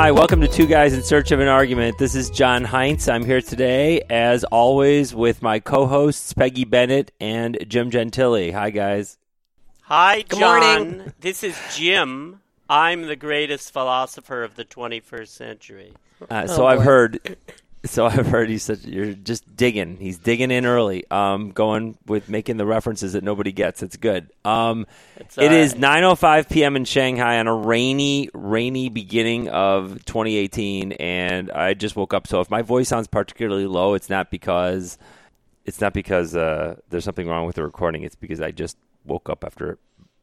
Hi, welcome to Two Guys in Search of an Argument. This is John Heinz. I'm here today, as always, with my co hosts, Peggy Bennett and Jim Gentili. Hi, guys. Hi, Good John. morning. This is Jim. I'm the greatest philosopher of the 21st century. Uh, so I've heard. So I've heard he said you're just digging. He's digging in early. Um, going with making the references that nobody gets. It's good. Um, It's it all is right. 9:05 p.m. in Shanghai on a rainy, rainy beginning of 2018, and I just woke up. So if my voice sounds particularly low, it's not because it's not because uh, there's something wrong with the recording. It's because I just woke up after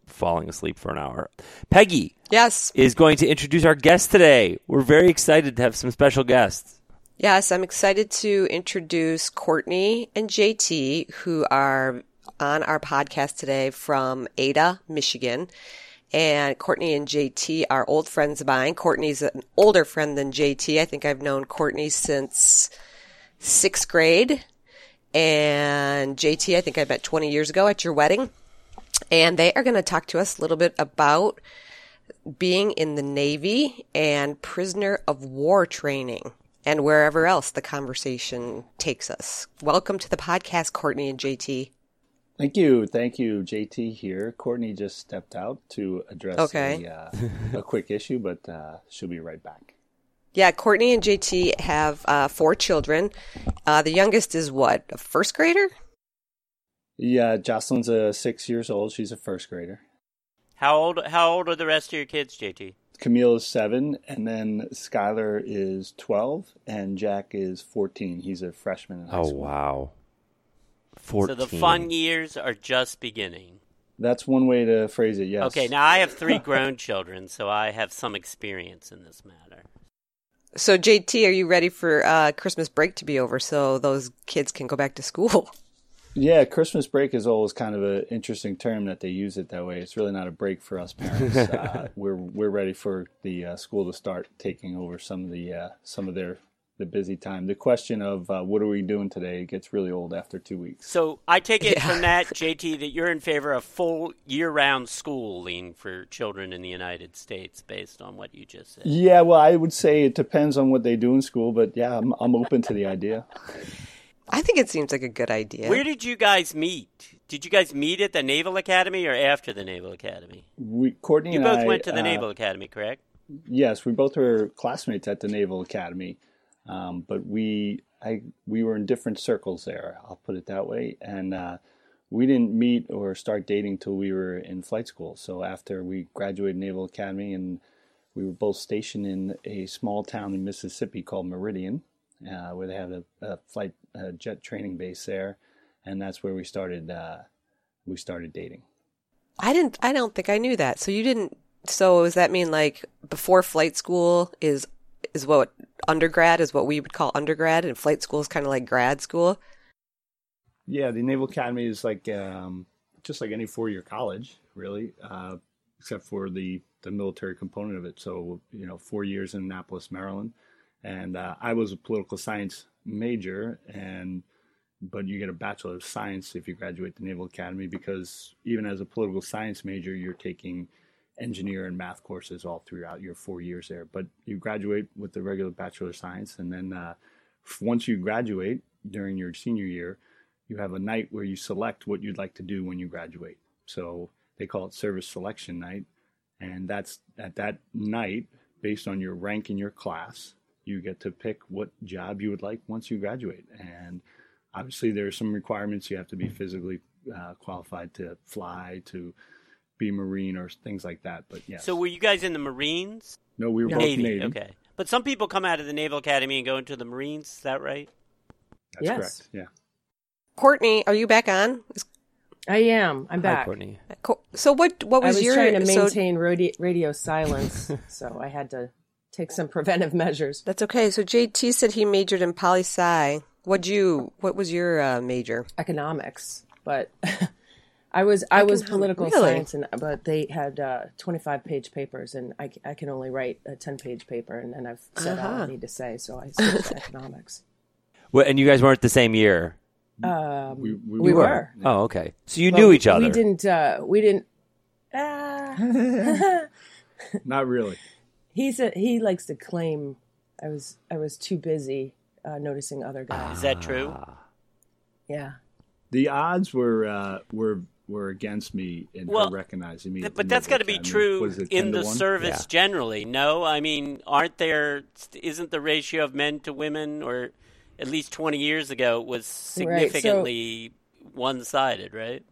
falling asleep for an hour. Peggy Yes. is going to introduce our guest today. We're very excited to have some special guests. Yes, I'm excited to introduce Courtney and JT, who are on our podcast today from Ada, Michigan. And Courtney and JT are old friends of mine. Courtney's an older friend than JT. I think I've known Courtney since sixth grade. And JT, I think I met 20 years ago at your wedding. And they are going to talk to us a little bit about being in the Navy and prisoner of war training and wherever else the conversation takes us. Welcome to the podcast, Courtney and JT. Thank you, thank you, JT here. Courtney just stepped out to address Okay. a, uh, a quick issue, but uh, she'll be right back. Yeah, Courtney and JT have uh, four children. Uh, the youngest is what, a first grader? Yeah, Jocelyn's uh, six years old. She's a first grader. How old? How old are the rest of your kids, JT? Camille is seven, and then Skylar is twelve, and Jack is fourteen. He's a freshman in high Oh school. wow, So the fun years are just beginning. That's one way to phrase it. Yes. Okay, now I have three grown children, so I have some experience in this matter. So, JT, are you ready for uh, Christmas break to be over so those kids can go back to school? Yeah, Christmas break is always kind of an interesting term that they use it that way. It's really not a break for us parents. uh, we're we're ready for the uh, school to start taking over some of the uh, some of their the busy time. The question of uh, what are we doing today gets really old after two weeks. So I take it from that, JT, that you're in favor of full year-round schooling for children in the United States, based on what you just said. Yeah, well, I would say it depends on what they do in school, but yeah, I'm I'm open to the idea. I think it seems like a good idea. Where did you guys meet? Did you guys meet at the Naval Academy or after the Naval Academy? We Courtney You and both I, went to the uh, Naval Academy, correct? Yes, we both were classmates at the Naval Academy, um, but we I we were in different circles there. I'll put it that way, and uh, we didn't meet or start dating till we were in flight school. So after we graduated Naval Academy, and we were both stationed in a small town in Mississippi called Meridian, uh, where they have a, a flight uh jet training base there, and that's where we started. Uh, we started dating. I didn't. I don't think I knew that. So you didn't. So does that mean like before flight school is is what undergrad is what we would call undergrad, and flight school is kind of like grad school? Yeah, the Naval Academy is like um, just like any four-year college, really, uh, except for the the military component of it. So you know, four years in Annapolis, Maryland, and uh, I was a political science major, and but you get a bachelor of science if you graduate the Naval Academy because even as a political science major, you're taking engineer and math courses all throughout your four years there. But you graduate with the regular bachelor of science, and then uh, once you graduate during your senior year, you have a night where you select what you'd like to do when you graduate. So they call it service selection night, and that's at that night, based on your rank in your class, you get to pick what job you would like once you graduate. And obviously, there are some requirements. You have to be physically uh, qualified to fly, to be Marine, or things like that. But yes, So were you guys in the Marines? no, we were both Navy. Navy. Okay. But some people come out of the Naval Academy and go into the Marines. Is that right? That's Yes. correct. Yeah. Courtney, are you back on? Is- I am. I'm Hi, back. Courtney. So what? What I was, was your? trying to so- maintain radio, radio silence, so I had to take some preventive measures. that's okay. So JT said he majored in poli sci. What'd you? What was your uh, major? Economics, but I was I was Econ- political really? science, and but they had uh, 25 page papers, and I, I can only write a 10 page paper, and, and I've said Uh-huh. I need to say, so I switched to economics. Well, and you guys weren't the same year. Um, We, we, we were. Oh, okay. So you Well, knew each other. We didn't. Uh, we didn't. Uh, Not really. He said he likes to claim I was I was too busy uh, noticing other guys. Is that true? yeah. The odds were uh, were were against me in Well, her recognizing me. at But that's got to be true it in the service Yeah. generally. No, I mean, aren't there? Isn't the ratio of men to women, or at least twenty years ago, was Right, so- significantly one-sided, right?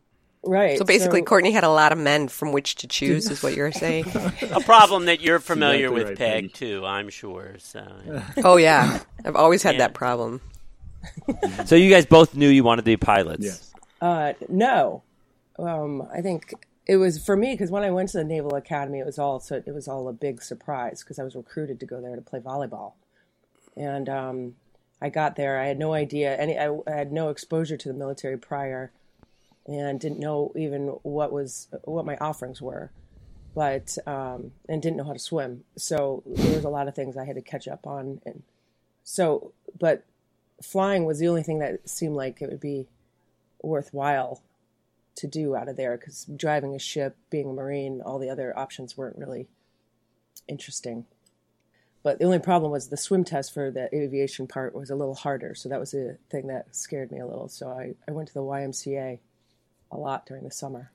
Right. So basically, so- Courtney had a lot of men from which to choose, is what you're saying. A problem that you're familiar with, right, Peg, Peggy. too. I'm sure. So oh yeah, I've always had Yeah. that problem. So you guys both knew you wanted to be pilots. Yes. Uh, no, um, I think it was for me because when I went to the Naval Academy, it was all so it was all a big surprise because I was recruited to go there to play volleyball, and um, I got there. I had no idea any. I, I had no exposure to the military prior, and didn't know even what was what my offerings were, but um, and didn't know how to swim. So there was a lot of things I had to catch up on, and so but flying was the only thing that seemed like it would be worthwhile to do out of there because driving a ship, being a marine, all the other options weren't really interesting. But the only problem was the swim test for the aviation part was a little harder, so that was the thing that scared me a little. So I, I went to the YMCA a lot during the summer.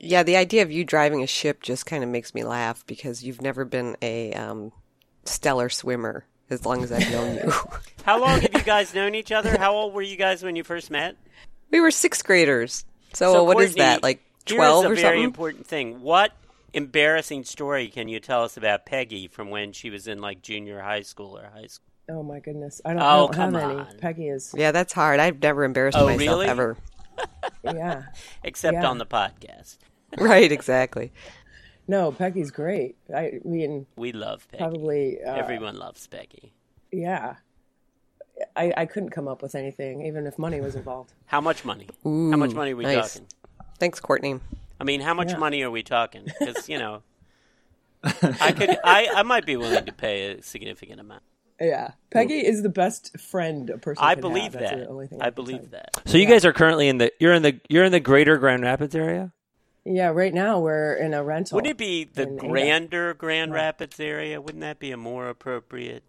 Yeah, the idea of you driving a ship just kind of makes me laugh because you've never been a um, stellar swimmer as long as I've known you. How long have you guys known each other? How old were you guys when you first met? we were sixth graders. So, what is Courtney, that, like here's 12 a very important thing. What embarrassing story can you tell us about Peggy from when she was in like junior high school or high school? Oh my goodness, I don't, Oh, I don't come have any. Peggy is, Yeah, that's hard. I've never embarrassed Oh, myself really? ever. Yeah. Except Yeah. on the podcast. right, exactly. No, Peggy's great. I mean, We love Peggy. probably uh, Everyone loves Peggy. Yeah, I, I couldn't come up with anything, even if money was involved. How much money? how much money are we nice. talking? Thanks, Courtney. I mean, how much Yeah. money are we talking? Because you know, I could, I, I might be willing to pay a significant amount. Yeah, Peggy is the best friend a person. I can believe have. That's that. the only thing I can tell believe that. So you guys are currently in the you're in the you're in the greater Grand Rapids area? Yeah, right now we're in a rental. Wouldn't it be the in Ada. grander Grand Rapids area? Wouldn't that be a more appropriate?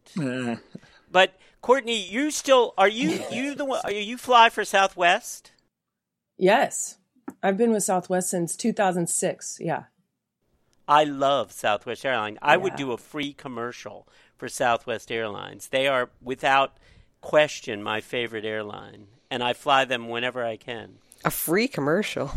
But Courtney, you still are you you the one? Are you fly for Southwest? Yes, I've been with Southwest since 2006. Yeah, I love Southwest Airlines. I would do a free commercial for Southwest Airlines. They are without question my favorite airline, and I fly them whenever I can. A free commercial.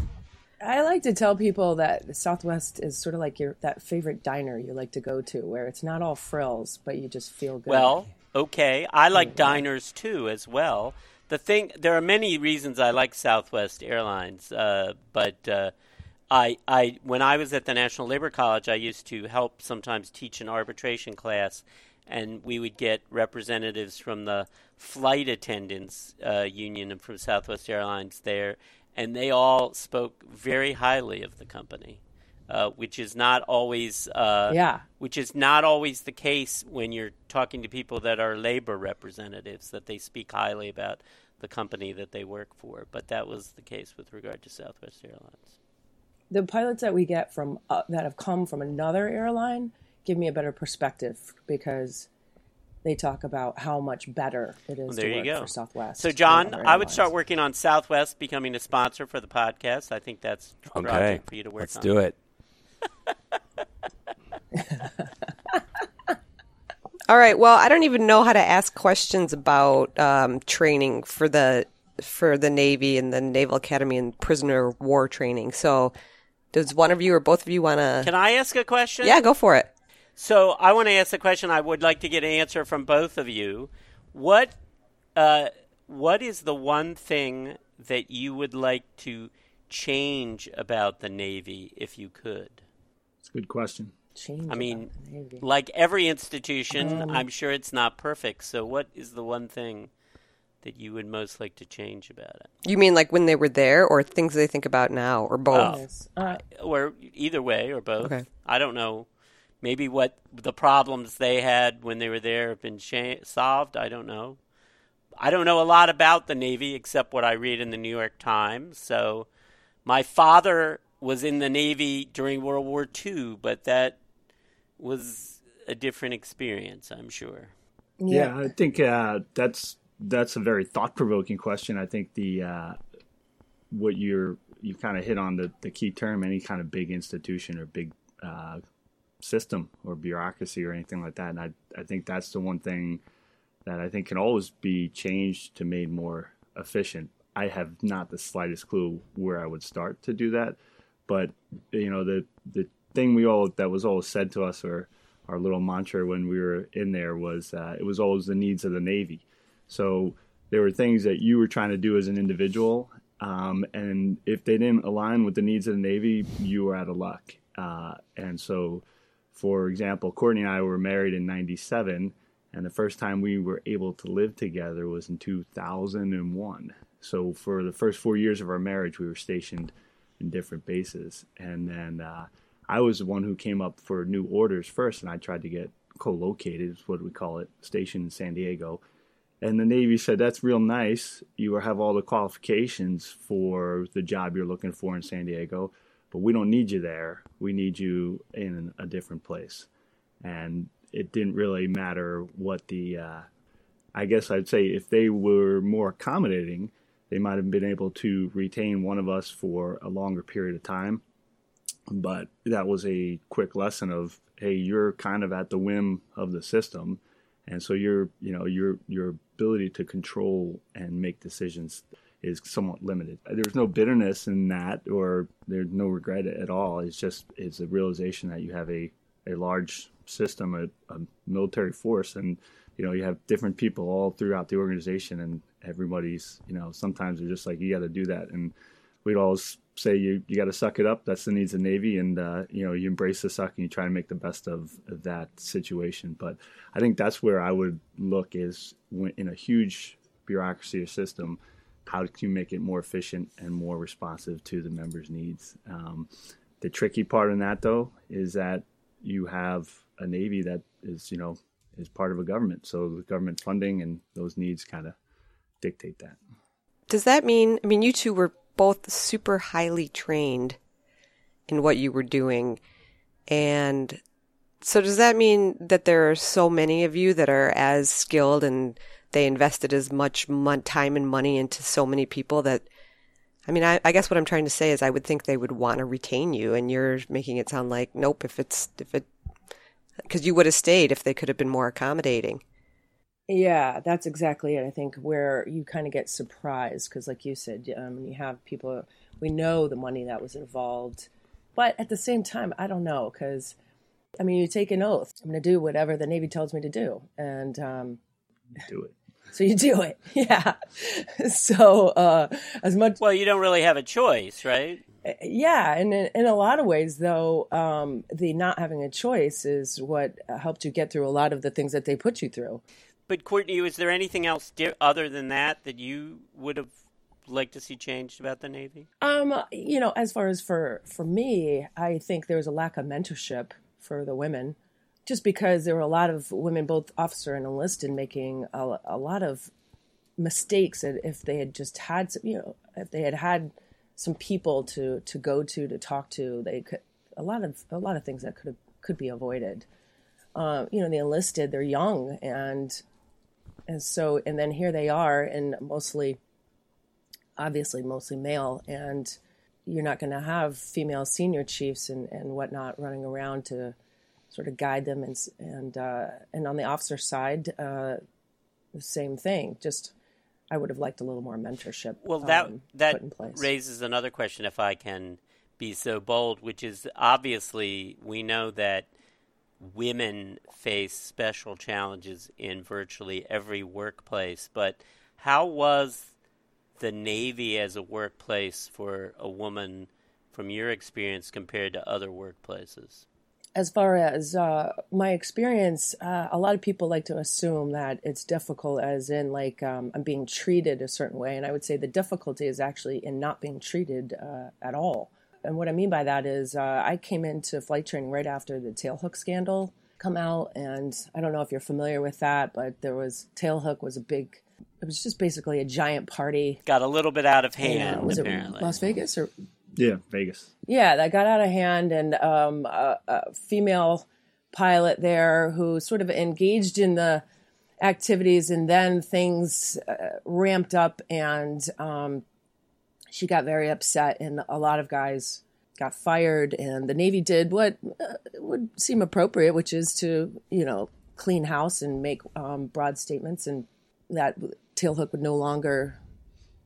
I like to tell people that Southwest is sort of like your that favorite diner you like to go to, where it's not all frills, but you just feel good. Well, okay. I like diners too, as well. The thing, there are many reasons I like Southwest Airlines, uh, but uh, I, I, when I was at the National Labor College, I used to help sometimes teach an arbitration class, and we would get representatives from the flight attendants uh, union and from Southwest Airlines there, and they all spoke very highly of the company. Uh, which is not always uh, Yeah. which is not always the case when you're talking to people that are labor representatives that they speak highly about the company that they work for but that was the case with regard to Southwest Airlines the pilots that we get from uh, that have come from another airline give me a better perspective because they talk about how much better it is there to you work go. for Southwest. so John I would start working on Southwest becoming a sponsor for the podcast I think that's a Okay. project for you to work Let's on do it. All right. Well, I don't even know how to ask questions about um, training for the for the Navy and the Naval Academy and prisoner of war training. So, does one of you or both of you want to? can I ask a question Yeah, go for it. So I want to ask the question. I would like to get an answer from both of you. What uh, what is the one thing that you would like to change about the Navy if you could? It's a good question. Change I mean, about the Navy. like every institution, Um, I'm sure it's not perfect. So what is the one thing that you would most like to change about it? You mean like when they were there, or things they think about now, or both? Yes. Uh, Or either way, or both. Okay. I don't know. Maybe what the problems they had when they were there have been cha- solved. I don't know. I don't know a lot about the Navy except what I read in the New York Times. So, my father was in the Navy during World War II, but that was a different experience, I'm sure. Yeah, I think uh, that's that's a very thought provoking question. I think the uh, what you're you kind of hit on the, the key term. Any kind of big institution or big uh, system or bureaucracy or anything like that. And I I think that's the one thing that I think can always be changed to made more efficient. I have not the slightest clue where I would start to do that, but you know the the thing we all that was always said to us or our little mantra when we were in there was uh, it was always the needs of the Navy. So there were things that you were trying to do as an individual, um, and if they didn't align with the needs of the Navy, you were out of luck. Uh, and so, for example, Courtney and I were married in '97, and the first time we were able to live together was in 2001. So for the first four years of our marriage, we were stationed in different bases, and then. Uh, I was the one who came up for new orders first, and I tried to get co-located, is what we call it, stationed in San Diego. And the Navy said, "That's real nice. You have all the qualifications for the job you're looking for in San Diego, but we don't need you there. We need you in a different place." And it didn't really matter what the. Uh, I guess I'd say if they were more accommodating, they might have been able to retain one of us for a longer period of time but that was a quick lesson of hey you're kind of at the whim of the system and so your you know your your ability to control and make decisions is somewhat limited there's no bitterness in that or there's no regret at all it's just it's a realization that you have a a large system a, a military force and you know you have different people all throughout the organization and everybody's you know sometimes they're just like you got to do that and we'd always say you you got to suck it up. That's the needs of Navy, and uh, you know you embrace the suck and you try to make the best of, of, that situation. But I think that's where I would look is when, in a huge bureaucracy or system, how can you make it more efficient and more responsive to the members' needs? Um, the tricky part in that though is that you have a Navy that is you know is part of a government, so the government funding and those needs kind of dictate that. Does that mean? I mean, you two were both super highly trained in what you were doing. And so does that mean that there are so many of you that are as skilled and they invested as much time and money into so many people that I mean, I, I, guess what I'm trying to say is I would think they would want to retain you, and you're making it sound like nope. If it's if it because you would have stayed if they could have been more accommodating. Yeah, that's exactly it. I think where you kind of get surprised because, like you said, um, you have people, we know the money that was involved, but at the same time, I don't know because, I mean, you take an oath. I'm going to do whatever the Navy tells me to do, and um, do it. So you do it, yeah. so uh, as much well, you don't really have a choice, right? Uh, yeah, and in, in, a lot of ways, though, um, the not having a choice is what helped you get through a lot of the things that they put you through. But Courtney, is there anything else other than that that you would have liked to see changed about the Navy? Um, you know, as far as for for me, I think there was a lack of mentorship for the women, just because there were a lot of women, both officer and enlisted, making a, a lot of mistakes. And If they had just had, some, you know, if they had had some people to to go to to talk to, they could a lot of a lot of things that could have, could be avoided. Uh, you know, the enlisted, they're young and and so and then here they are and mostly obviously mostly male and you're not going to have female senior chiefs and, and whatnot running around to sort of guide them and and uh, and on the officer side uh, the same thing just I would have liked a little more mentorship well that um, that raises another question if I can be so bold which is obviously we know that women face special challenges in virtually every workplace. But how was the Navy as a workplace for a woman from your experience compared to other workplaces? As far as uh, my experience, uh, a lot of people like to assume that it's difficult, as in, like, um, I'm being treated a certain way. And I would say the difficulty is actually in not being treated uh, at all. And what I mean by that is, uh, I came into flight training right after the tailhook scandal come out, and I don't know if you're familiar with that, but there was tailhook was a big. It was just basically a giant party. Got a little bit out of hand. was apparently. it Las Vegas or? Yeah, Vegas. Yeah, that got out of hand, and um, a, a female pilot there who sort of engaged in the activities and then things uh, ramped up and um, she got very upset and a lot of guys got fired and the navy did what uh, would seem appropriate which is to you know clean house and make um, broad statements and that tailhook would no longer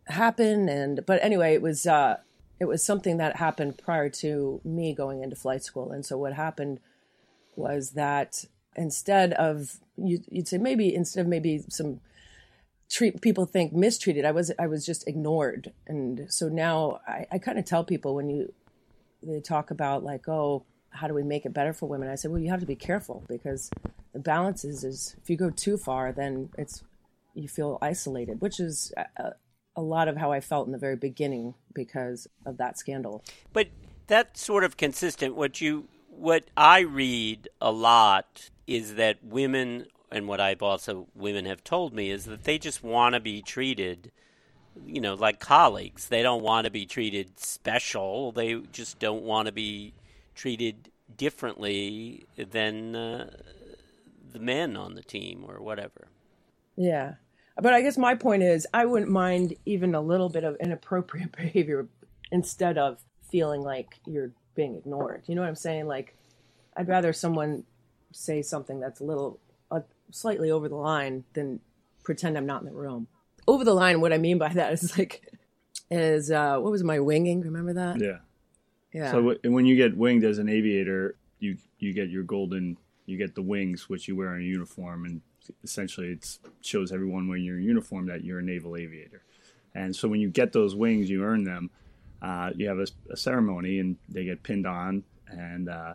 happen and but anyway it was uh, it was something that happened prior to me going into flight school. And so what happened was that instead of you, would say maybe instead of maybe some treat people think mistreated i was i was just ignored. And so now i, I kind of tell people when you they talk about like oh how do we make it better for women? I said well you have to be careful because the balance is is if you go too far then it's you feel isolated which is a, a lot of how i felt in the very beginning because of that scandal. But that's sort of consistent. What you what i read a lot is that women and what I've also women have told me is that they just want to be treated you know like colleagues. They don't want to be treated special. They just don't want to be treated differently than uh, the men on the team or whatever. Yeah but i guess my point is i wouldn't mind even a little bit of inappropriate behavior instead of feeling like you're being ignored you know what i'm saying like i'd rather someone say something that's a little uh, slightly over the line than pretend I'm not in the room. Over the line, what I mean by that is like, is uh, what was my winging? Remember that? Yeah. Yeah. So w- when you get winged as an aviator, you you get your golden, you get the wings, which you wear in a uniform, and essentially it shows everyone when you're in uniform that you're a naval aviator. And so when you get those wings, you earn them. Uh, you have a, a, ceremony, and they get pinned on, and uh,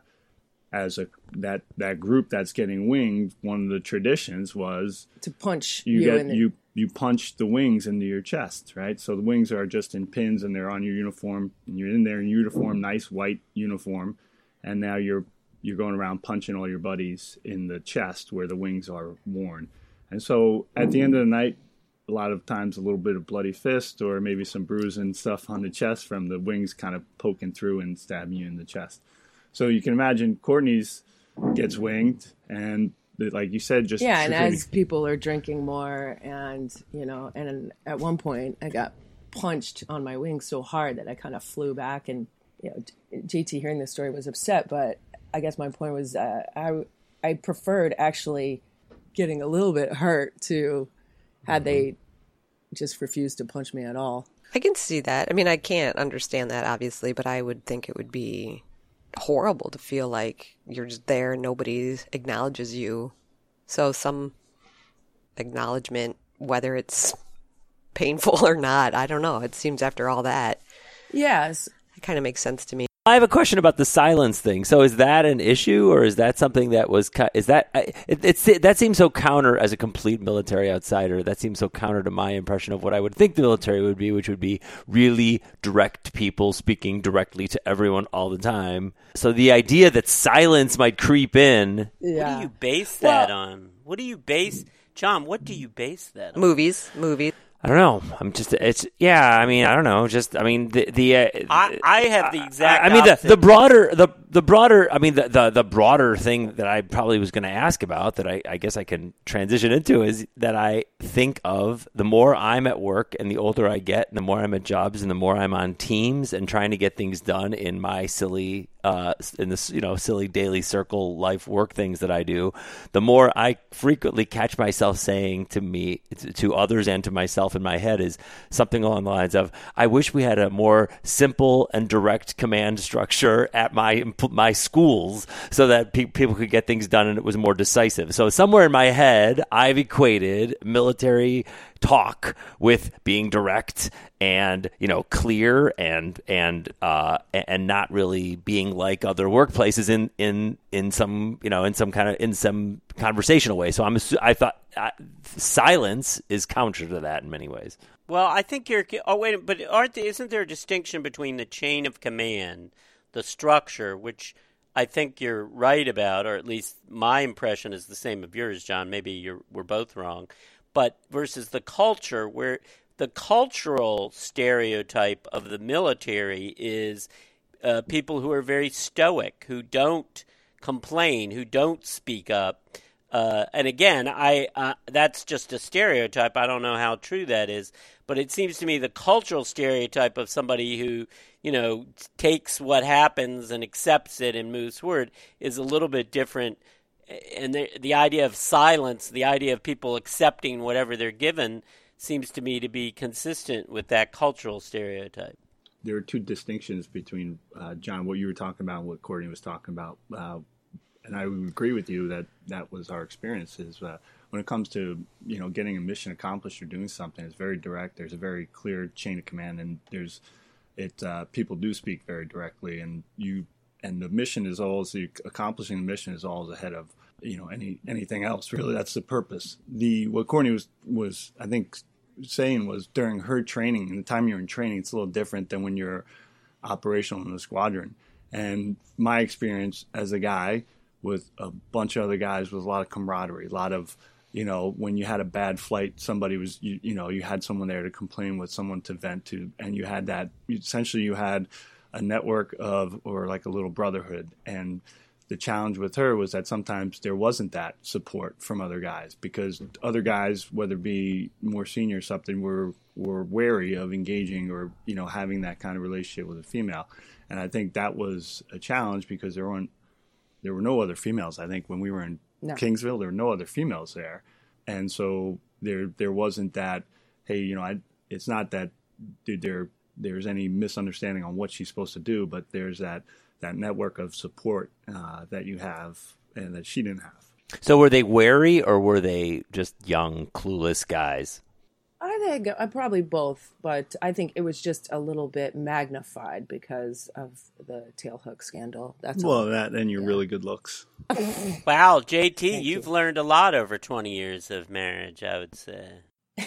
as a that that group that's getting winged, one of the traditions was to punch you, you get you you punch the wings into your chest, right? So the wings are just in pins and they're on your uniform, and you're in there in uniform, nice white uniform, and now you're you're going around punching all your buddies in the chest where the wings are worn. And so at the end of the night, a lot of times a little bit of bloody fist or maybe some bruising stuff on the chest from the wings kind of poking through and stabbing you in the chest. So you can imagine Courtney's gets winged, and like you said, just yeah. And as people are drinking more, and you know, and at one point I got punched on my wing so hard that I kind of flew back, and you know, JT hearing this story was upset, but I guess my point was uh, I I preferred actually getting a little bit hurt to had mm-hmm. they just refused to punch me at all. I can see that. I mean, I can't understand that obviously, but I would think it would be horrible to feel like you're just there, nobody acknowledges you. So some acknowledgement, whether it's painful or not, I don't know. It seems after all that. Yes. It kind of makes sense to me. I have a question about the silence thing. So, is that an issue, or is that something that was? Is that it, it's that seems so counter as a complete military outsider? That seems so counter to my impression of what I would think the military would be, which would be really direct people speaking directly to everyone all the time. So, the idea that silence might creep in. Yeah. What do you base that well, on? What do you base, John? What do you base that on? Movies, movies. I don't know. I'm just it's yeah. I mean I don't know. Just I mean the the uh, I, I have the exact. I, I mean the, the broader the the broader. I mean the the, the broader thing that I probably was going to ask about that I, I guess I can transition into is that I think of the more I'm at work and the older I get and the more I'm at jobs and the more I'm on teams and trying to get things done in my silly uh, in this you know silly daily circle life work things that I do, the more I frequently catch myself saying to me to others and to myself in my head is something along the lines of I wish we had a more simple and direct command structure at my my schools so that pe- people could get things done and it was more decisive. So somewhere in my head I've equated military talk with being direct and you know clear and and uh, and not really being like other workplaces in in in some you know in some kind of in some conversational way. So I'm I thought uh, silence is counter to that in many ways. Well, I think you're. Oh wait, but aren't isn't there a distinction between the chain of command, the structure, which I think you're right about, or at least my impression is the same of yours, John. Maybe you're we're both wrong but versus the culture where the cultural stereotype of the military is uh, people who are very stoic, who don't complain, who don't speak up. Uh, and again, I uh, that's just a stereotype. I don't know how true that is, but it seems to me the cultural stereotype of somebody who you know takes what happens and accepts it and moves forward is a little bit different. And the, the idea of silence, the idea of people accepting whatever they're given, seems to me to be consistent with that cultural stereotype. There are two distinctions between uh, John, what you were talking about, and what Courtney was talking about. Uh, and I would agree with you that that was our experience. Is uh, when it comes to you know getting a mission accomplished or doing something, it's very direct. There's a very clear chain of command, and there's it. Uh, people do speak very directly, and you and the mission is always the accomplishing the mission is always ahead of you know any anything else. Really, that's the purpose. The what Courtney was was I think saying was during her training and the time you're in training, it's a little different than when you're operational in the squadron. And my experience as a guy with a bunch of other guys with a lot of camaraderie, a lot of you know when you had a bad flight somebody was you, you know you had someone there to complain with someone to vent to and you had that essentially you had a network of or like a little brotherhood and the challenge with her was that sometimes there wasn't that support from other guys because other guys whether it be more senior or something were were wary of engaging or you know having that kind of relationship with a female and i think that was a challenge because there weren't there were no other females. I think when we were in no. Kingsville, there were no other females there, and so there there wasn't that. Hey, you know, I, it's not that dude there there's any misunderstanding on what she's supposed to do, but there's that that network of support uh, that you have and that she didn't have. So were they wary or were they just young, clueless guys? I think uh, probably both, but I think it was just a little bit magnified because of the tailhook scandal. That's well, all. that and your yeah. really good looks. wow, JT, Thank you've you. learned a lot over twenty years of marriage. I would say.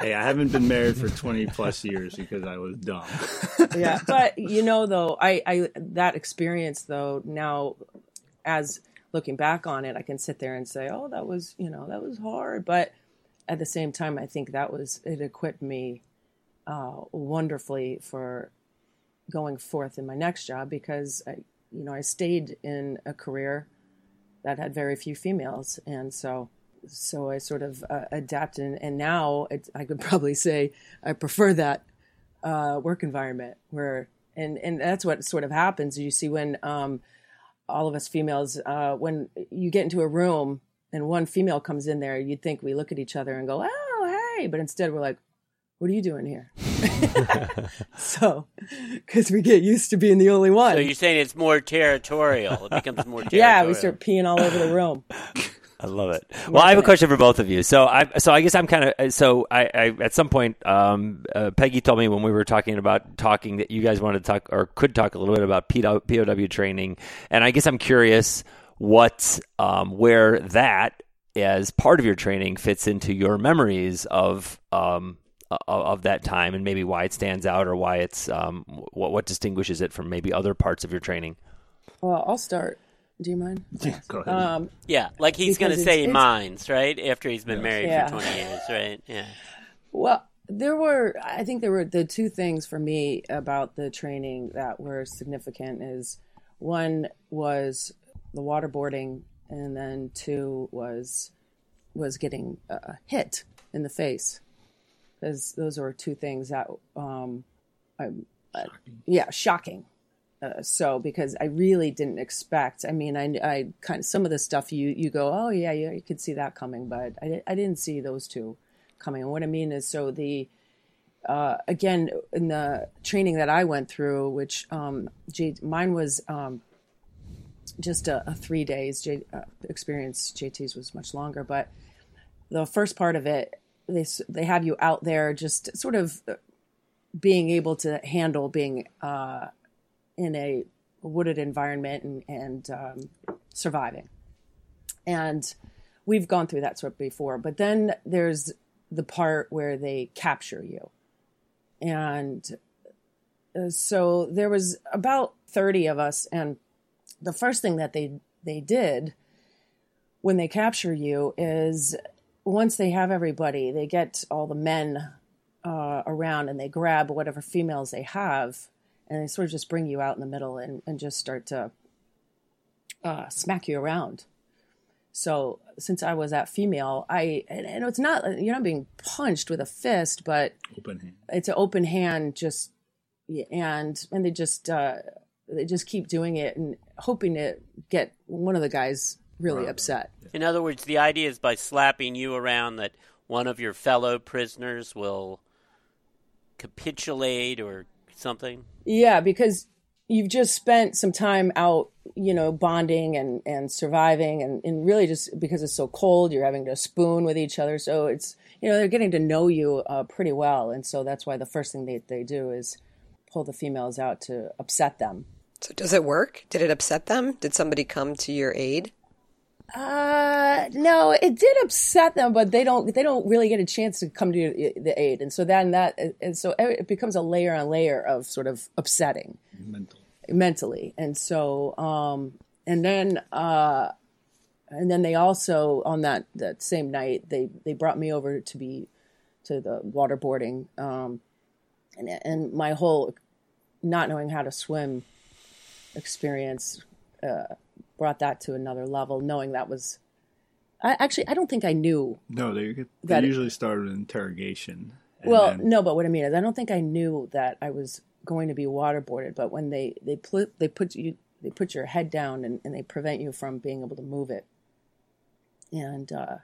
hey, I haven't been married for twenty plus years because I was dumb. yeah, but you know, though, I, I that experience though now, as looking back on it, I can sit there and say, oh, that was you know that was hard, but at the same time, I think that was it equipped me uh, wonderfully for going forth in my next job because I, you know I stayed in a career that had very few females, and so so I sort of uh, adapted. And, and now I could probably say I prefer that uh, work environment where and and that's what sort of happens. You see when um, all of us females uh, when you get into a room and one female comes in there, you'd think we look at each other and go, "Oh, hey," but instead we're like, "What are you doing here?" so, because we get used to being the only one. So you're saying it's more territorial. It becomes more. Territorial. yeah, we start peeing all over the room. I love it. Well, I have a question for both of you. So, I so I guess I'm kind of so I, I at some point, um, uh, Peggy told me when we were talking about talking that you guys wanted to talk or could talk a little bit about POW training, and I guess I'm curious what um, where that as part of your training fits into your memories of um, of that time and maybe why it stands out or why it's um, what what distinguishes it from maybe other parts of your training. Well, I'll start. Do you mind? Yeah, go ahead. Um, yeah, like he's going to say he minds, right? After he's been married yeah. for 20 years, right? Yeah. Well, there were, I think there were the two things for me about the training that were significant is one was the waterboarding, and then two was was getting uh, hit in the face, because those were two things that, um, I, uh, yeah, shocking. Uh, so because I really didn't expect. I mean, I, I kind of some of the stuff you you go, oh yeah, yeah, you could see that coming, but I I didn't see those two coming. And what I mean is, so the uh, again in the training that I went through, which um, mine was um, just a, a three days J, uh, experience. JT's was much longer, but the first part of it, they they have you out there just sort of being able to handle being uh, in a wooded environment and, and um, surviving. And we've gone through that sort before, but then there's the part where they capture you, and uh, so there was about thirty of us, and the first thing that they they did when they capture you is once they have everybody, they get all the men uh, around and they grab whatever females they have and they sort of just bring you out in the middle and, and just start to uh, smack you around. So since I was that female, I and, and it's not you're not being punched with a fist, but Open hand. it's an open hand just and and they just uh they just keep doing it and hoping to get one of the guys really upset In other words, the idea is by slapping you around that one of your fellow prisoners will capitulate or something. yeah because you've just spent some time out you know bonding and and surviving and, and really just because it's so cold you're having to spoon with each other so it's you know they're getting to know you uh, pretty well and so that's why the first thing they, they do is pull the females out to upset them So does it work? Did it upset them? Did somebody come to your aid? Uh, no, it did upset them, but they don't they don't really get a chance to come to the aid, and so then that and so it becomes a layer on layer of sort of upsetting. Mental. mentally, and so um and then uh and then they also on that that same night they they brought me over to be to the waterboarding um and and my whole not knowing how to swim experience uh, brought that to another level knowing that was I, actually i don't think i knew No, they, they That- usually start with interrogation. well then- no but what i mean is i don't think i knew that i was going to be waterboarded but when they they put they put you they put your head down and, and they prevent you from being able to move it and uh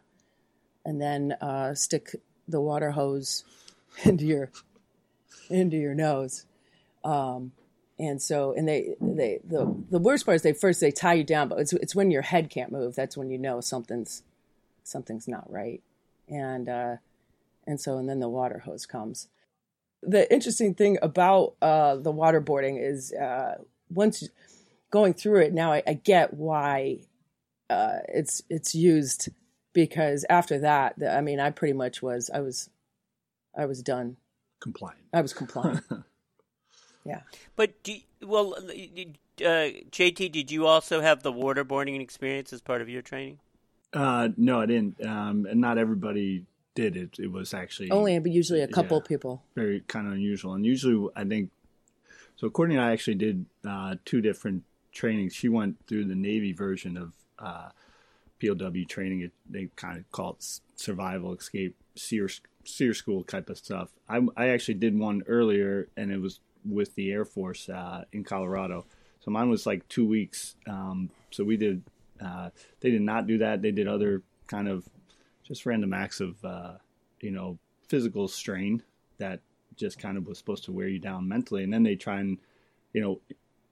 and then uh stick the water hose into your into your nose um and so and they they the the worst part is they first they tie you down but it's it's when your head can't move that's when you know something's something's not right. And uh and so and then the water hose comes. The interesting thing about uh the waterboarding is uh once going through it now I, I get why uh it's it's used because after that the, i mean i pretty much was i was i was done. Compliant. i was compliant yeah But do you, well, uh, JT, did you also have the waterboarding experience as part of your training? Uh, no, I didn't. Um, and not everybody did it. It was actually only but usually a couple Yeah. people very kind of unusual. And usually, I think so. Courtney and I actually did uh, two different trainings. She went through the Navy version of uh, POW training. It, they kind of call it survival, escape, SERE, SERE school type of stuff. I, I actually did one earlier, and it was with the Air Force uh, in Colorado. So mine was like two weeks. Um, so we did. Uh, they did not do that. They did other kind of just random acts of uh, you know physical strain that just kind of was supposed to wear you down mentally and then they try and you know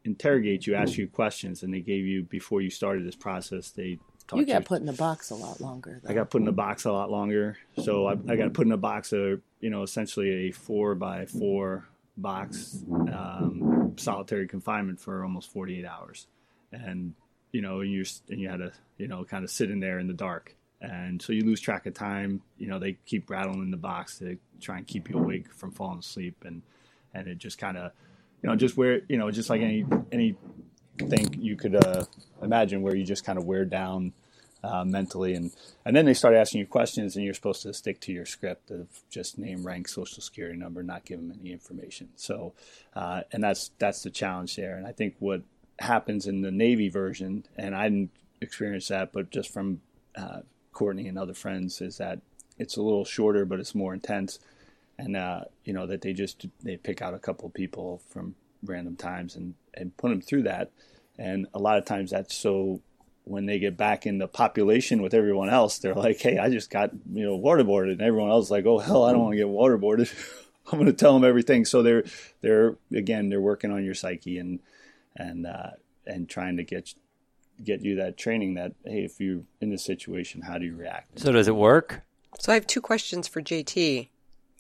interrogate you ask you questions and they gave you before you started this process they you got put in the box a lot longer though. I got put in a box a lot longer. So I, I got put in a box of, you know, essentially a four by four box, um, solitary confinement for almost 48 hours. And, you know, you, and you had to, you know, kind of sit in there in the dark. And so you lose track of time. You know, they keep rattling the box to try and keep you awake from falling asleep. And, and it just kind of, you know, just where, you know, just like any, any, think you could uh, imagine where you just kind of wear down uh, mentally. And and then they start asking you questions and you're supposed to stick to your script of just name rank social security number not give them any information. So uh, and that's that's the challenge there. And i think what happens in the navy version and i didn't experience that but just from uh, courtney and other friends is that it's a little shorter but it's more intense. And uh, you know that they just they pick out a couple of people from random times and and put them through that. And a lot of times that's so when they get back in the population with everyone else they're like hey i just got you know waterboarded. And everyone else is like oh hell i don't want to get waterboarded. I'm going to tell them everything. So they're they're again they're working on your psyche and and uh and trying to get get you that training that hey if you're in this situation how do you react? So does it work? So I have two questions for JT.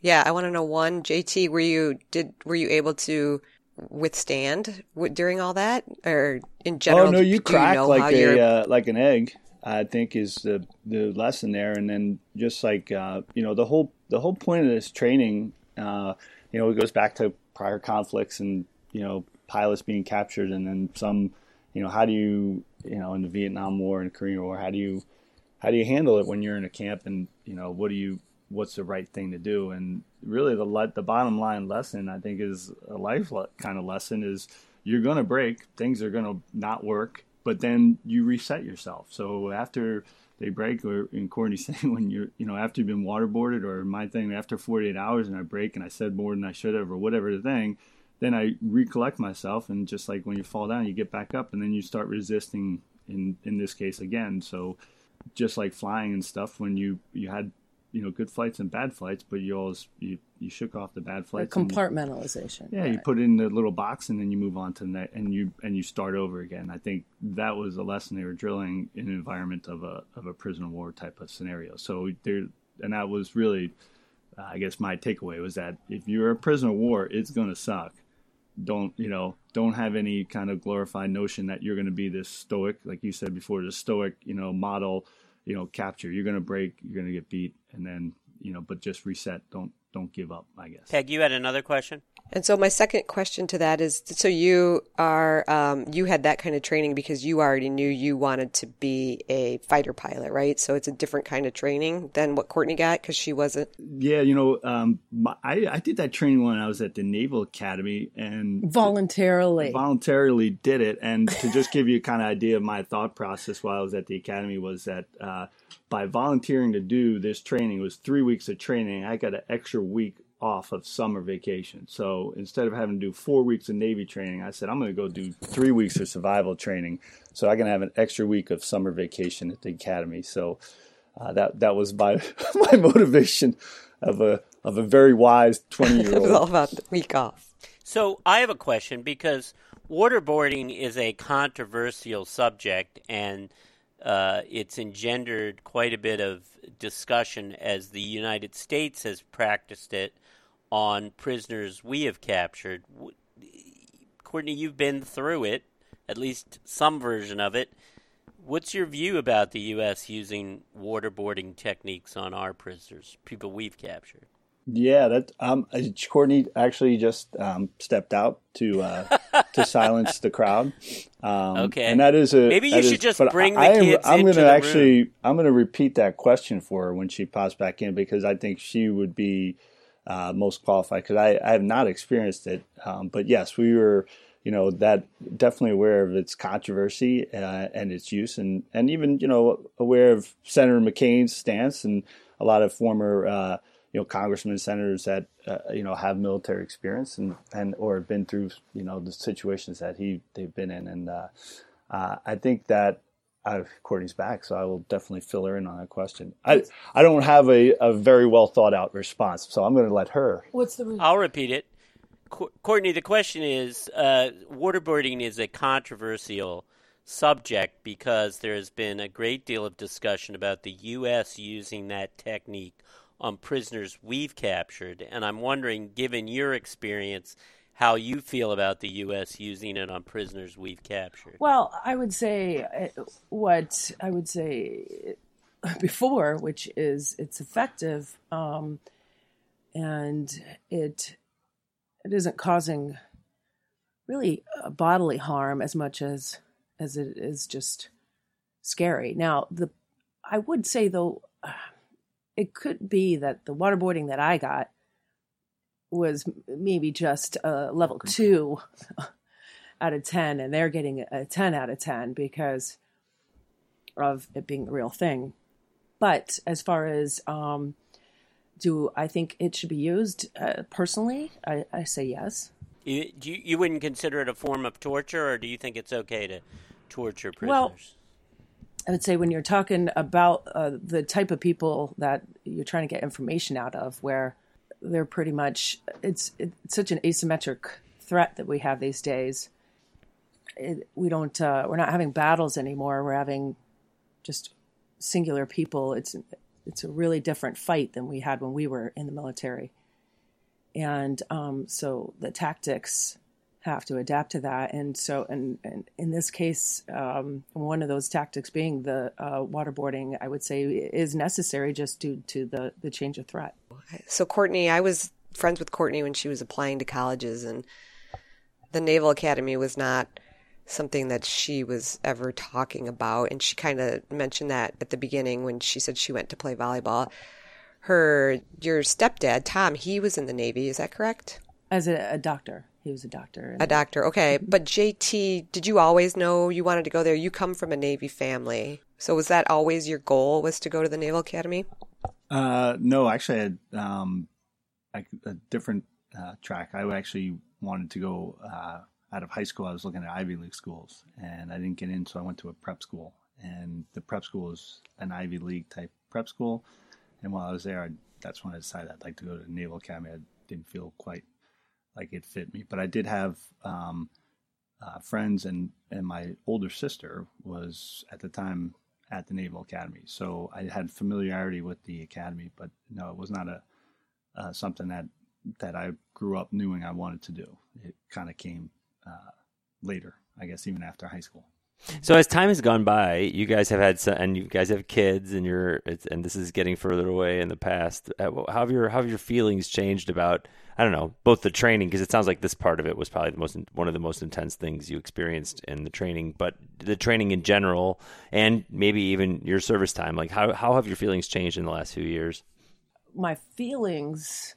Yeah, I want to know one, JT, were you did were you able to withstand during all that, or in general? Oh no, you do you crack know like a uh, like an egg. I think is the the lesson there, and then just like uh, you know the whole the whole point of this training, uh, you know, it goes back to prior conflicts and you know pilots being captured, and then some, you know, how do you you know in the Vietnam War and Korean War, how do you how do you handle it when you're in a camp, and you know what do you what's the right thing to do, and really the the bottom line lesson I think is a life le- kind of lesson is you're going to break, things are going to not work, but then you reset yourself. So after they break, or in Courtney saying when you're, you know, after you've been waterboarded, or my thing, after 48 hours and I break and I said more than I should have, or whatever the thing, then I recollect myself, and just like when you fall down, you get back up, and then you start resisting. In in this case again, so just like flying and stuff, when you you had you know good flights and bad flights, but you always you, you shook off the bad flights. and you- compartmentalization. yeah, you put it in the little box and then you move on to the next, and you and you start over again. I think that was a lesson they were drilling in an environment of a of a prisoner of war type of scenario. So there, and that was really, uh, I guess, my takeaway was that if you're a prisoner of war, it's going to suck. Don't you know? Don't have any kind of glorified notion that you're going to be this stoic, like you said before, the stoic, you know, model, you know, capture. You're going to break, you're going to get beat, and then you know, but just reset. Don't don't give up. I guess. Peg, you had another question? And so my second question to that is, so you are, um, you had that kind of training because you already knew you wanted to be a fighter pilot, right? So it's a different kind of training than what Courtney got because she wasn't. Yeah, you know, um, my, I, I did that training when I was at the Naval Academy and Voluntarily. voluntarily did it. And to just give you a kind of idea of my thought process while I was at the academy was that uh, by volunteering to do this training, it was three weeks of training. I got an extra week off of summer vacation. So instead of having to do four weeks of Navy training, I said I'm going to go do three weeks of survival training, so I can have an extra week of summer vacation at the academy. So uh, that that was my my motivation of a of a very wise twenty year old. It was all about the week off. So I have a question because waterboarding is a controversial subject and uh, it's engendered quite a bit of discussion as the United States has practiced it on prisoners we have captured. Courtney, you've been through it, at least some version of it. What's your view about the U.S. using waterboarding techniques on our prisoners, people we've captured? Yeah, that um, uh, Courtney actually just um, stepped out to uh, to silence the crowd. Um, Okay. and that is a Maybe you should is- just bring the kids. I, am- I'm gonna the actually I'm going to repeat that question for her when she pops back in because I think she would be uh, most qualified because I, I have not experienced it. Um, but yes, we were you know that definitely aware of its controversy uh, and its use and and even you know aware of Senator McCain's stance and a lot of former uh, you know congressmen senators that uh, you know have military experience and and or have been through you know the situations that he they've been in and uh, uh, I think that I, Courtney's back, so I will definitely fill her in on that question. I I don't have a, a very well thought out response, so I'm going to let her. What's the I'll repeat it. Cour- Courtney, the question is uh, waterboarding is a controversial subject because there has been a great deal of discussion about the U.S. using that technique on prisoners we've captured. And I'm wondering, given your experience, how you feel about the U.S. using it on prisoners we've captured. Well, I would say uh, what I would say before, which is it's effective, um, and it it isn't causing really uh, bodily harm as much as as it is just scary. Now, the I would say though, it could be that the waterboarding that I got was maybe just a level two out of 10 and they're getting a 10 out of 10 because of it being the real thing. But as far as um, do i think it should be used uh, personally? I, I say yes. You, you, you wouldn't consider it a form of torture, or do you think it's okay to torture prisoners? Well, i would say when you're talking about uh, the type of people that you're trying to get information out of where they're pretty much it's it's such an asymmetric threat that we have these days. It, we don't uh, we're not having battles anymore. We're having just singular people. It's it's a really different fight than we had when we were in the military. And um, so the tactics have to adapt to that and so and, and in this case um, one of those tactics being the uh, waterboarding i would say is necessary just due to the the change of threat So Courtney, I was friends with Courtney when she was applying to colleges, and the Naval Academy was not something that she was ever talking about. And she kind of mentioned that at the beginning when she said she went to play volleyball. Her, your stepdad, Tom, he was in the Navy. Is that correct? as a, a doctor He was a doctor. A doctor, okay. Mm-hmm. But JT, did you always know you wanted to go there? You come from a Navy family. So was that always your goal was to go to the Naval Academy? Uh, no, actually, I had um, I, a different uh, track. I actually wanted to go uh, out of high school. I was looking at Ivy League schools, and I didn't get in, so I went to a prep school. And the prep school is an Ivy League type prep school. And while I was there, I, that's when I decided I'd like to go to the Naval Academy. I didn't feel quite like it fit me, but I did have um, uh, friends, and and my older sister was at the time at the Naval Academy, so I had familiarity with the academy. But no, it was not a uh, something that that I grew up knowing I wanted to do. It kind of came uh, later, I guess, even after high school. So as time has gone by, you guys have had some, and you guys have kids, and you're and this is getting further away in the past. Uh, How have your how have your feelings changed about I don't know both the training because it sounds like this part of it was probably the most one of the most intense things you experienced in the training, but the training in general, and maybe even your service time. Like how how have your feelings changed in the last few years? my feelings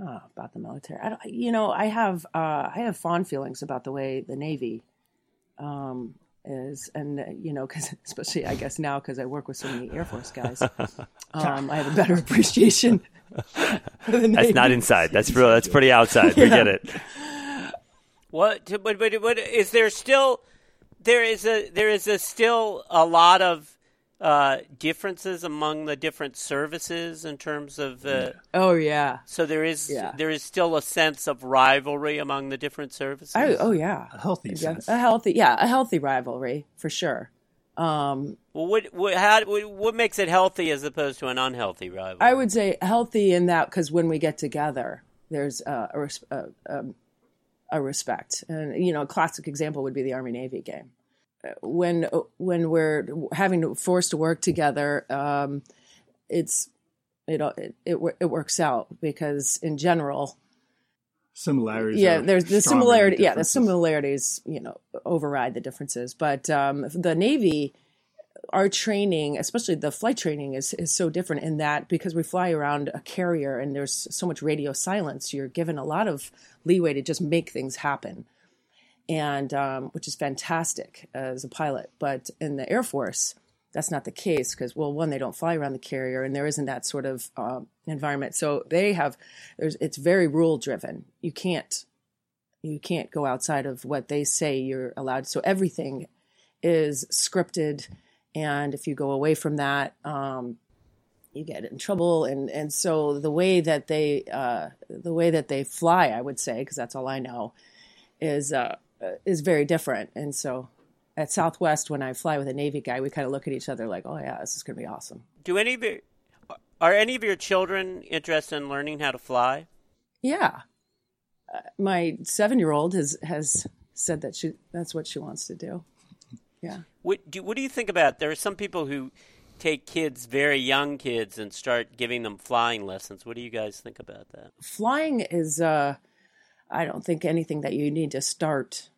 oh, about the military. I don't, you know, I have uh, I have fond feelings about the way the Navy um, is, and uh, you know, because especially I guess now because I work with so many Air Force guys, um, I have a better appreciation. for the That's not inside. That's real. That's pretty outside. We get it. What? But, but, but is there still there is a there is a still a lot of uh, differences among the different services in terms of uh, Oh yeah. so there is Yeah. there is still a sense of rivalry among the different services. Oh, oh yeah. A healthy Yeah, sense. a healthy, yeah, a healthy rivalry for sure. Um, Well, what what, how, what what makes it healthy as opposed to an unhealthy rivalry? I would say healthy in that because when we get together, there's uh, a, a, um, a respect, and you know, a classic example would be the Army Navy game. When when we're having to forced to work together, um, it's it, it it it works out because in general, Similarities. yeah, there's the similarity. Yeah, the similarities, you know, override the differences. But um, the Navy, our training, especially the flight training, is is so different in that because we fly around a carrier and there's so much radio silence, you're given a lot of leeway to just make things happen, and um, which is fantastic as a pilot. But in the Air Force. That's not the case because, well, one, they don't fly around the carrier, and there isn't that sort of um, environment. So they have, there's, it's very rule driven. You can't you can't go outside of what they say you're allowed. So everything is scripted, and if you go away from that, um, you get in trouble. And and so the way that they uh, the way that they fly, I would say, because that's all I know, is uh, is very different. And so at Southwest, when I fly with a Navy guy, we kind of look at each other like, oh yeah, this is going to be awesome. Do any of your are any of your children interested in learning how to fly? Yeah. Uh, my seven year old has has said that she that's what she wants to do. Yeah. What do what do you think about? There are some people who take kids, very young kids, and start giving them flying lessons. What do you guys think about that? Flying is uh I don't think anything that you need to start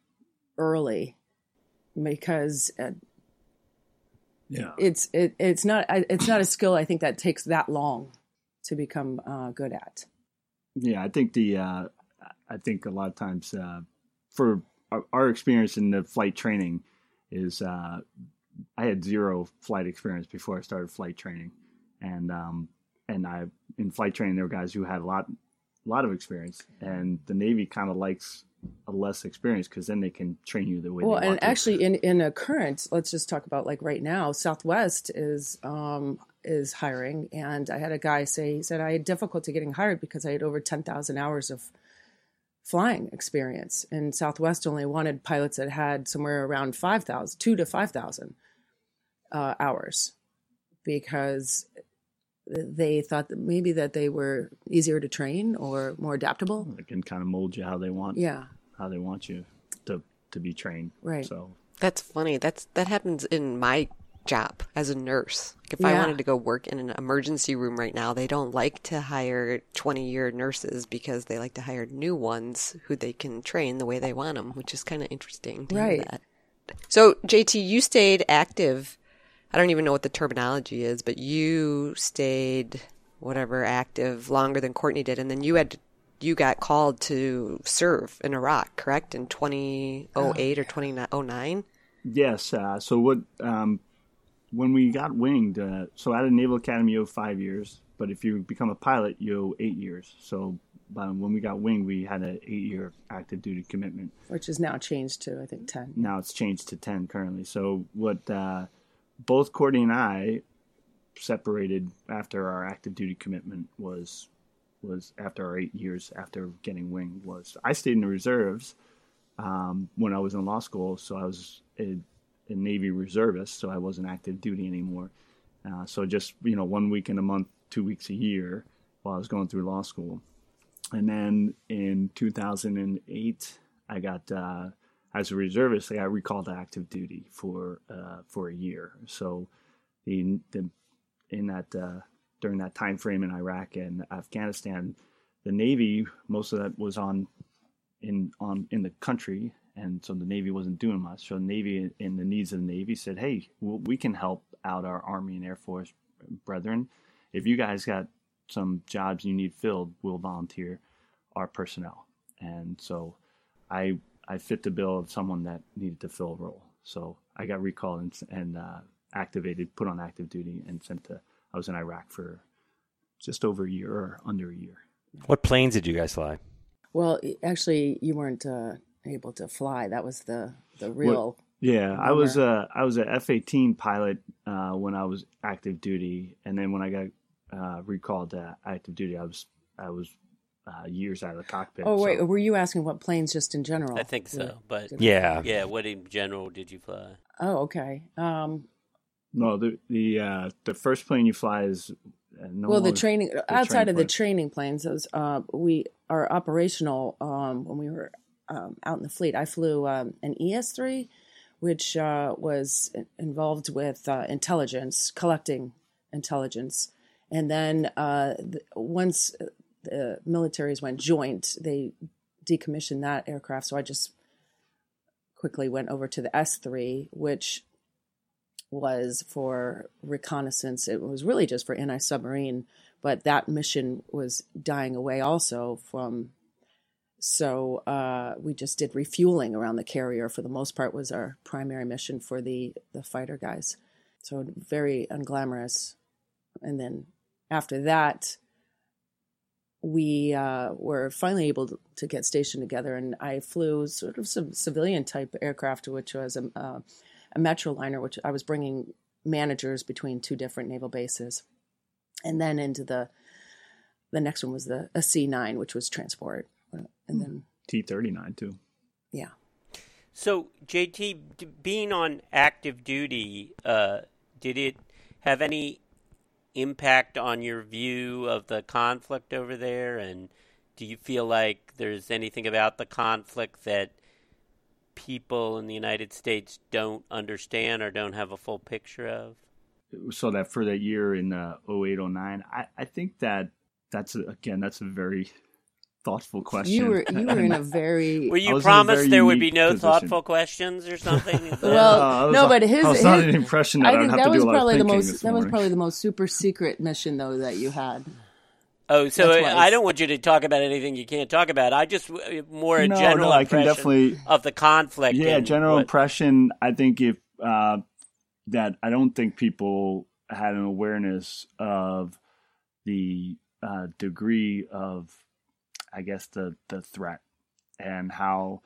early because uh, Yeah. it's it, it's not it's not a skill I think that takes that long to become uh, good at. Yeah, I think the uh, I think a lot of times uh, for our, our experience in the flight training is uh, I had zero flight experience before I started flight training, and um, and I in flight training there were guys who had a lot a lot of experience, and the Navy kind of likes a less experience because then they can train you the way. Well, they and to. actually, in in a current, let's just talk about like right now. Southwest is um, is hiring, and I had a guy say he said I had difficulty getting hired because I had over ten thousand hours of flying experience, and Southwest only wanted pilots that had somewhere around five thousand, two to five thousand uh, hours, because they thought that maybe that they were easier to train or more adaptable. they can kind of mold you how they want. Yeah, how they want you to to be trained. Right. So That's funny. That's that happens in my job as a nurse. Like if I wanted to go work in an emergency room right now, they don't like to hire 20-year nurses because they like to hire new ones who they can train the way they want them, which is kind of interesting to Right. hear that. So, JT, you stayed active. I don't even know what the terminology is, but you stayed whatever active longer than Courtney did and then you had you got called to serve in Iraq, correct? In 2008 or 2009? Yes. Uh, so what? Um, when we got winged, uh, so at a Naval Academy, you owe five years, but if you become a pilot, you owe eight years. So um, when we got winged, we had an eight-year active duty commitment. which is now changed to I think ten. Now it's changed to ten currently. So what? Uh, both Courtney and I separated after our active duty commitment was was after our eight years after getting winged was I stayed in the reserves um, when I was in law school, so I was a, a Navy reservist, so I wasn't active duty anymore. Uh, so just you know, one week in a month, two weeks a year, while I was going through law school, and then in 2008, I got uh, as a reservist, I got recalled to active duty for uh, for a year. So the, the in that uh, during that time frame in Iraq and Afghanistan, the Navy most of that was on in on in the country, and so the Navy wasn't doing much. So the Navy and the needs of the Navy said, "Hey, we can help out our Army and Air Force brethren. If you guys got some jobs you need filled, we'll volunteer our personnel." And so I I fit the bill of someone that needed to fill a role. So I got recalled and, and uh, activated, put on active duty, and sent to. I was in Iraq for just over a year or under a year. What planes did you guys fly? Well, actually, you weren't uh, able to fly. That was the the real. Yeah, I was a I was a F eighteen pilot uh, when I was active duty, and then when I got uh, recalled to active duty, I was I was uh, years out of the cockpit. oh wait, so- were you asking what planes just in general? I think so, but Yeah. yeah. What in general did you fly? Oh, okay. Um, no, the the uh, the first plane you fly is uh, no well, the longer- training outside training of the training planes, those uh, we are operational. Um, when we were um, out in the fleet, I flew um, an ES three, which uh, was involved with uh, intelligence, collecting intelligence, and then uh, th- once the militaries went joint, they decommissioned that aircraft. So I just quickly went over to the S three, which was for reconnaissance. It was really just for anti submarine, but that mission was dying away also from. So uh, we just did refueling around the carrier for the most part was our primary mission for the the fighter guys. So very unglamorous, and then after that, we uh, were finally able to, to get stationed together, and I flew sort of some civilian type aircraft, which was a, uh, a Metroliner, which I was bringing managers between two different naval bases, and then into the the next one was the a C nine, which was transport, and then T thirty nine too. yeah. So JT, being on active duty, uh, did it have any impact on your view of the conflict over there? And do you feel like there's anything about the conflict that people in the United States don't understand or don't have a full picture of? so that for that year in uh, 08, 09, I, I think that that's again that's a very thoughtful question. You were you were in a very Were you was promised there would be no position. thoughtful questions or something? Well, Uh, I was- no, but his- I was under his- the impression that I, I think that was do a lot probably the most this that was probably the most super secret mission though that you had. Oh, so That's I don't want you to talk about anything you can't talk about. I just uh, more a No, general no, I can definitely- of the conflict. yeah and general what- impression i think if uh, that i don't think people had an awareness of the uh, degree of i guess the the threat and how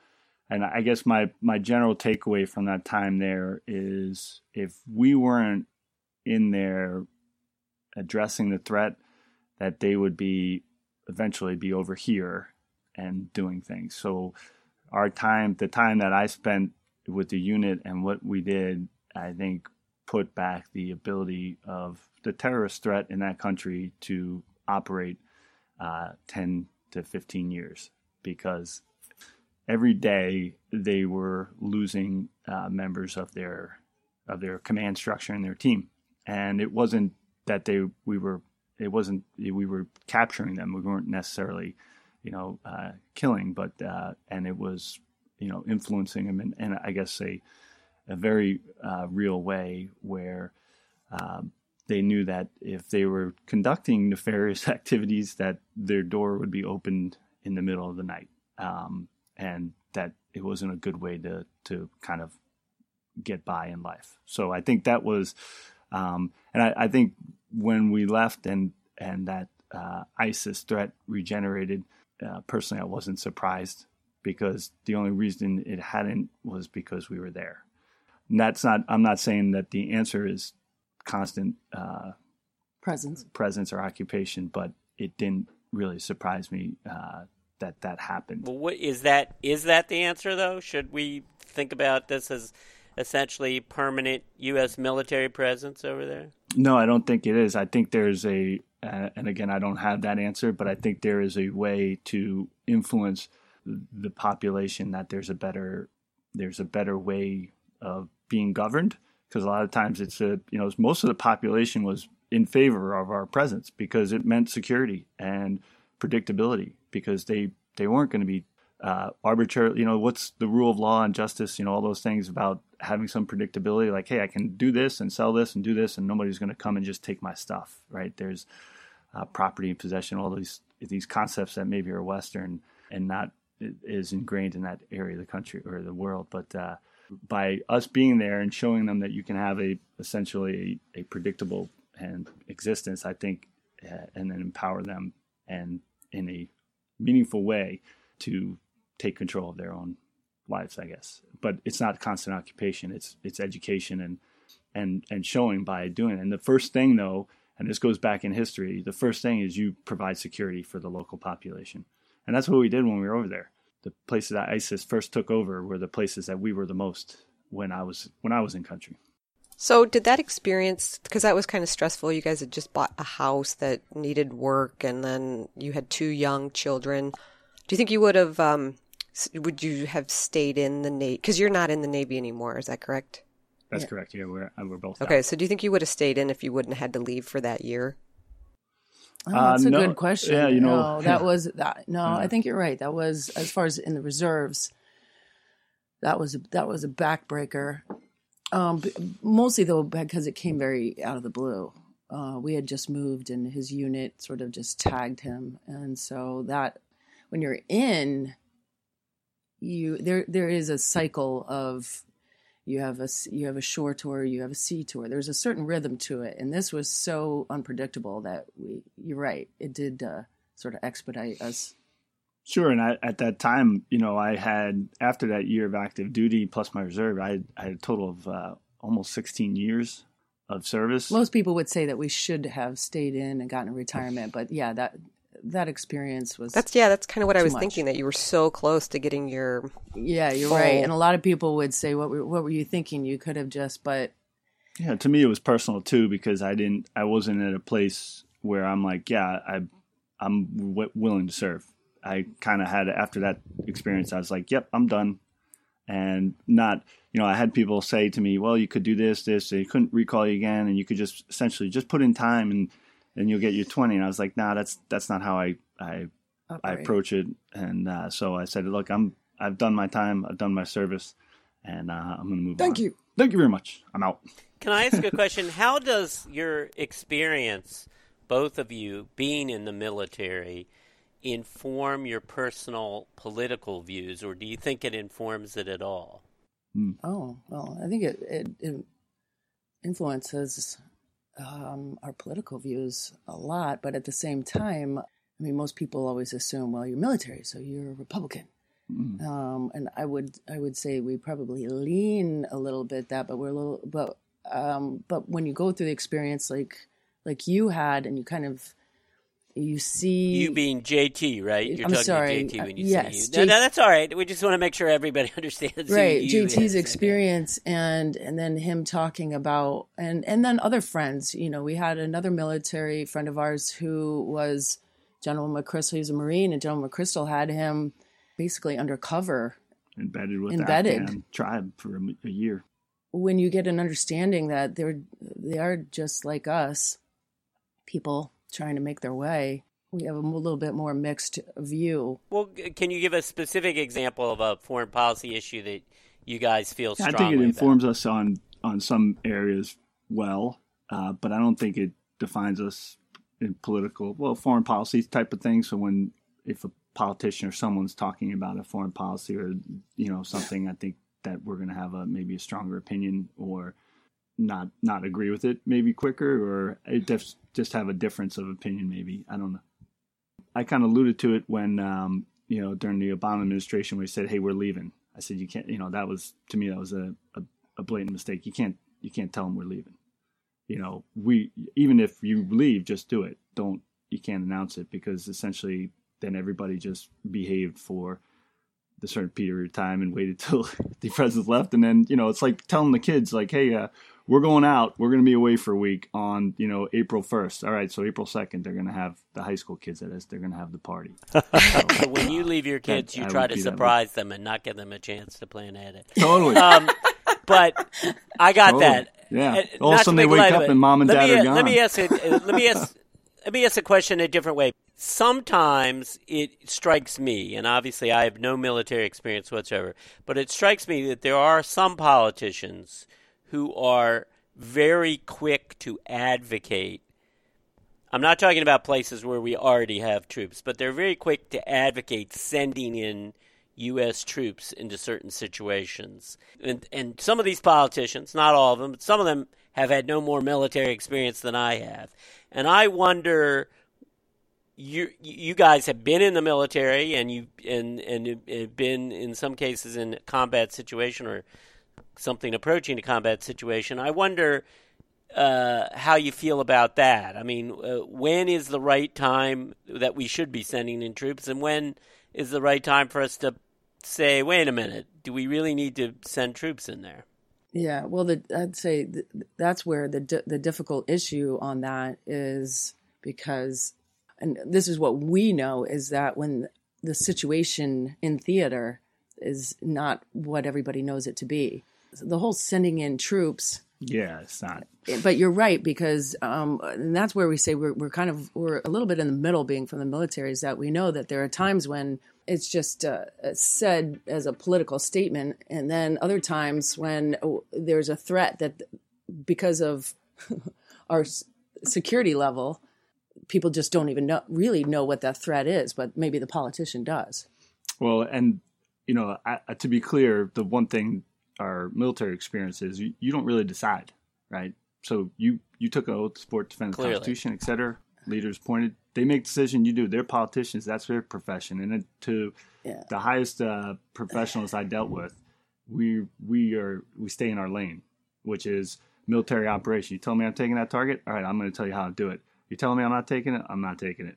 and i guess my my general takeaway from that time there is if we weren't in there addressing the threat that they would be eventually be over here and doing things. So our time, the time that I spent with the unit and what we did, I think put back the ability of the terrorist threat in that country to operate uh, 10 to 15 years because every day they were losing uh, members of their of their command structure and their team. And it wasn't that they we were it wasn't we were capturing them. We weren't necessarily you know, uh, killing, but uh, and it was, you know, influencing him in, in I guess a a very uh, real way where um, they knew that if they were conducting nefarious activities, that their door would be opened in the middle of the night, um, and that it wasn't a good way to to kind of get by in life. So I think that was, um, and I, I, think when we left and and that uh, ISIS threat regenerated, uh, personally, I wasn't surprised because the only reason it hadn't was because we were there. And that's not. I'm not saying that the answer is constant uh, presence, presence or occupation, but it didn't really surprise me uh, that that happened. Well, what is that? Is that the answer though? Should we think about this as essentially permanent U.S. military presence over there? No, I don't think it is. I think there's a, uh, and again, I don't have that answer, but I think there is a way to influence the population that there's a better there's a better way of being governed because a lot of times it's a you know most of the population was in favor of our presence because it meant security and predictability because they they weren't going to be uh, arbitrary. You know, what's the rule of law and justice? You know, all those things about having some predictability. Like, hey, I can do this and sell this and do this, and nobody's going to come and just take my stuff. Right? There's uh, property and possession, all these these concepts that maybe are Western and not is ingrained in that area of the country or the world. But uh, by us being there and showing them that you can have a essentially a, a predictable and existence, I think, uh, and then empower them and in a meaningful way to take control of their own lives, I guess. But it's not constant occupation; it's it's education and and and showing by doing it. And the first thing, though, and this goes back in history, the first thing is you provide security for the local population, and that's what we did when we were over there. The places that ISIS first took over were the places that we were the most when I was when I was in country. So, did that experience, because that was kind of stressful, you guys had just bought a house that needed work and then you had two young children. Do you think you would have, um, would you have stayed in the Navy? Because you're not in the Navy anymore, is that correct? That's yeah. correct. Yeah, we're, we're both. Okay, out. so do you think you would have stayed in if you wouldn't have had to leave for that year? Oh, that's uh, a good question. Yeah, you know, no, that was that. No, yeah. I think you're right. That was as far as in the reserves. That was that was a backbreaker. Um, mostly though because it came very out of the blue. Uh, we had just moved, and his unit sort of just tagged him, and so that when you're in, you there there is a cycle of you have a you have a shore tour, you have a sea tour. There's a certain rhythm to it, and this was so unpredictable that we. You're right, it did uh, sort of expedite us Sure, and I, at that time, you know, I had after that year of active duty plus my reserve, I, I had a total of uh, almost 16 years of service. Most people would say that we should have stayed in and gotten a retirement, but yeah, that that experience was that's yeah, that's kind of what I was much. thinking that you were so close to getting your yeah, you're full. right. And a lot of people would say, "What were, what were you thinking? You could have just," but yeah, to me it was personal too because I didn't, I wasn't at a place where I'm like, yeah, I, I'm w- willing to serve I kind of had after that experience, I was like, "Yep, I'm done," and not, you know, I had people say to me, "Well, you could do this, this," they couldn't recall you again, and you could just essentially just put in time and and you'll get your 20. And I was like, "Nah, that's that's not how I I I approach it." And uh, so I said, "Look, I'm I've done my time, I've done my service, and uh, I'm going to move on. Thank on." you. Thank you very much. I'm out. Can I ask a question? How does your experience, both of you being in the military, inform your personal political views, or do you think it informs it at all? Hmm. Oh well, I think it it, it influences um, our political views a lot, but at the same time, I mean, most people always assume, well, you're military, so you're a Republican. Mm. Um, and I would I would say we probably lean a little bit that, but we're a little but um, but when you go through the experience like like you had, and you kind of you see you being JT, right? You're I'm talking sorry. to JT when you uh, yes, say you. No, no, that's all right. We just want to make sure everybody understands. Right, JT's is. experience and and then him talking about and and then other friends. You know, we had another military friend of ours who was General McChrystal. He was a Marine, and General McChrystal had him basically undercover, embedded with embedded. the tribe for a, a year. When you get an understanding that they're they are just like us, people trying to make their way, we have a little bit more mixed view. Well, can you give a specific example of a foreign policy issue that you guys feel strongly I think it informs about? us on on some areas well, uh, but I don't think it defines us in political, well, foreign policy type of things. So when if a politician or someone's talking about a foreign policy or you know something, I think that we're going to have a maybe a stronger opinion or not not agree with it maybe quicker or just just have a difference of opinion maybe I don't know. I kind of alluded to it when um, you know during the Obama administration he said, "Hey, we're leaving." I said, "You can't." You know, that was to me that was a, a, a blatant mistake. You can't you can't tell them we're leaving. You know, we even if you leave, just do it. Don't you can't announce it because essentially then everybody just behaved for the certain period of time and waited till the president left, and then you know it's like telling the kids like, "Hey, uh, we're going out. We're going to be away for a week on you know April first. All right, so April second, they're going to have the high school kids at us. They're going to have the party. so when you leave your kids, you try to surprise them and not give them a chance to plan at it. Totally. Um, but I got Totally. that. Yeah. Uh, All of a sudden they wake up and mom and let dad me, are gone. Let me ask it. uh, let me ask. Let me ask a question a different way. Sometimes it strikes me, and obviously I have no military experience whatsoever, but it strikes me that there are some politicians who are very quick to advocate. I'm not talking about places where we already have troops, but they're very quick to advocate sending in U.S. troops into certain situations. And, and some of these politicians, not all of them, but some of them have had no more military experience than I have. And I wonder you you guys have been in the military and you and and been in some cases in a combat situation or something approaching a combat situation. I wonder uh, how you feel about that. I mean, uh, when is the right time that we should be sending in troops, and when is the right time for us to say, "Wait a minute, do we really need to send troops in there?" Yeah, well, the, I'd say th- that's where the the difficult issue on that is because, and this is what we know is that when the situation in theater is not what everybody knows it to be, the whole sending in troops. yeah, it's not. But you're right because, um, and that's where we say we're we're kind of we're a little bit in the middle, being from the military, is that we know that there are times when it's just uh, said as a political statement, and then other times when oh, there's a threat that because of our security level, people just don't even know really know what that threat is, but maybe the politician does. Well, and you know, I, I- to be clear, the one thing our military experience is you, you don't really decide, right? So you you took an oath to support, defend the Constitution, et cetera. Leaders pointed. They make decision. You do. They're politicians. That's their profession. And it, to Yeah. the highest uh, professionals I dealt with, we we are we stay in our lane, which is military operation. You tell me I'm taking that target. All right, I'm going to tell you how to do it. You telling me I'm not taking it. I'm not taking it.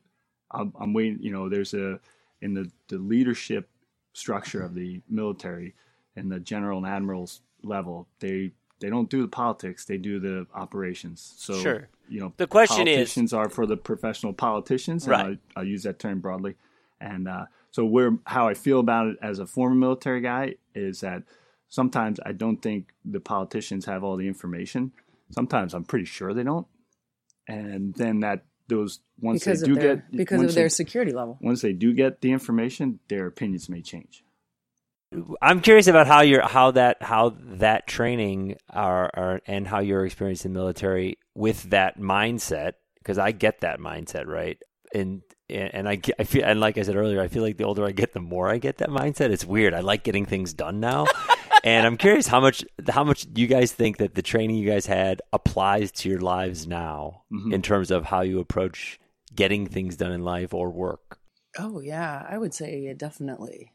I'm, I'm waiting. You know, there's a in the the leadership structure of the military and the general and admirals level. They they don't do the politics. They do the operations. So Sure. you know, The question is- politicians are for the professional politicians. and Right. I, I'll use that term broadly. And uh, so, where how I feel about it as a former military guy is that sometimes I don't think the politicians have all the information. Sometimes I'm pretty sure they don't. And then that those once because they do their get because of their they, security level. once they do get the information, their opinions may change. I'm curious about how your how that how that training are, are and how your experience in the military with that mindset because I get that mindset right and and I get- I feel and like I said earlier I feel like the older I get the more I get that mindset it's weird I like getting things done now and I'm curious how much how much you guys think that the training you guys had applies to your lives now Mhm. in terms of how you approach getting things done in life or work Oh yeah, I would say definitely.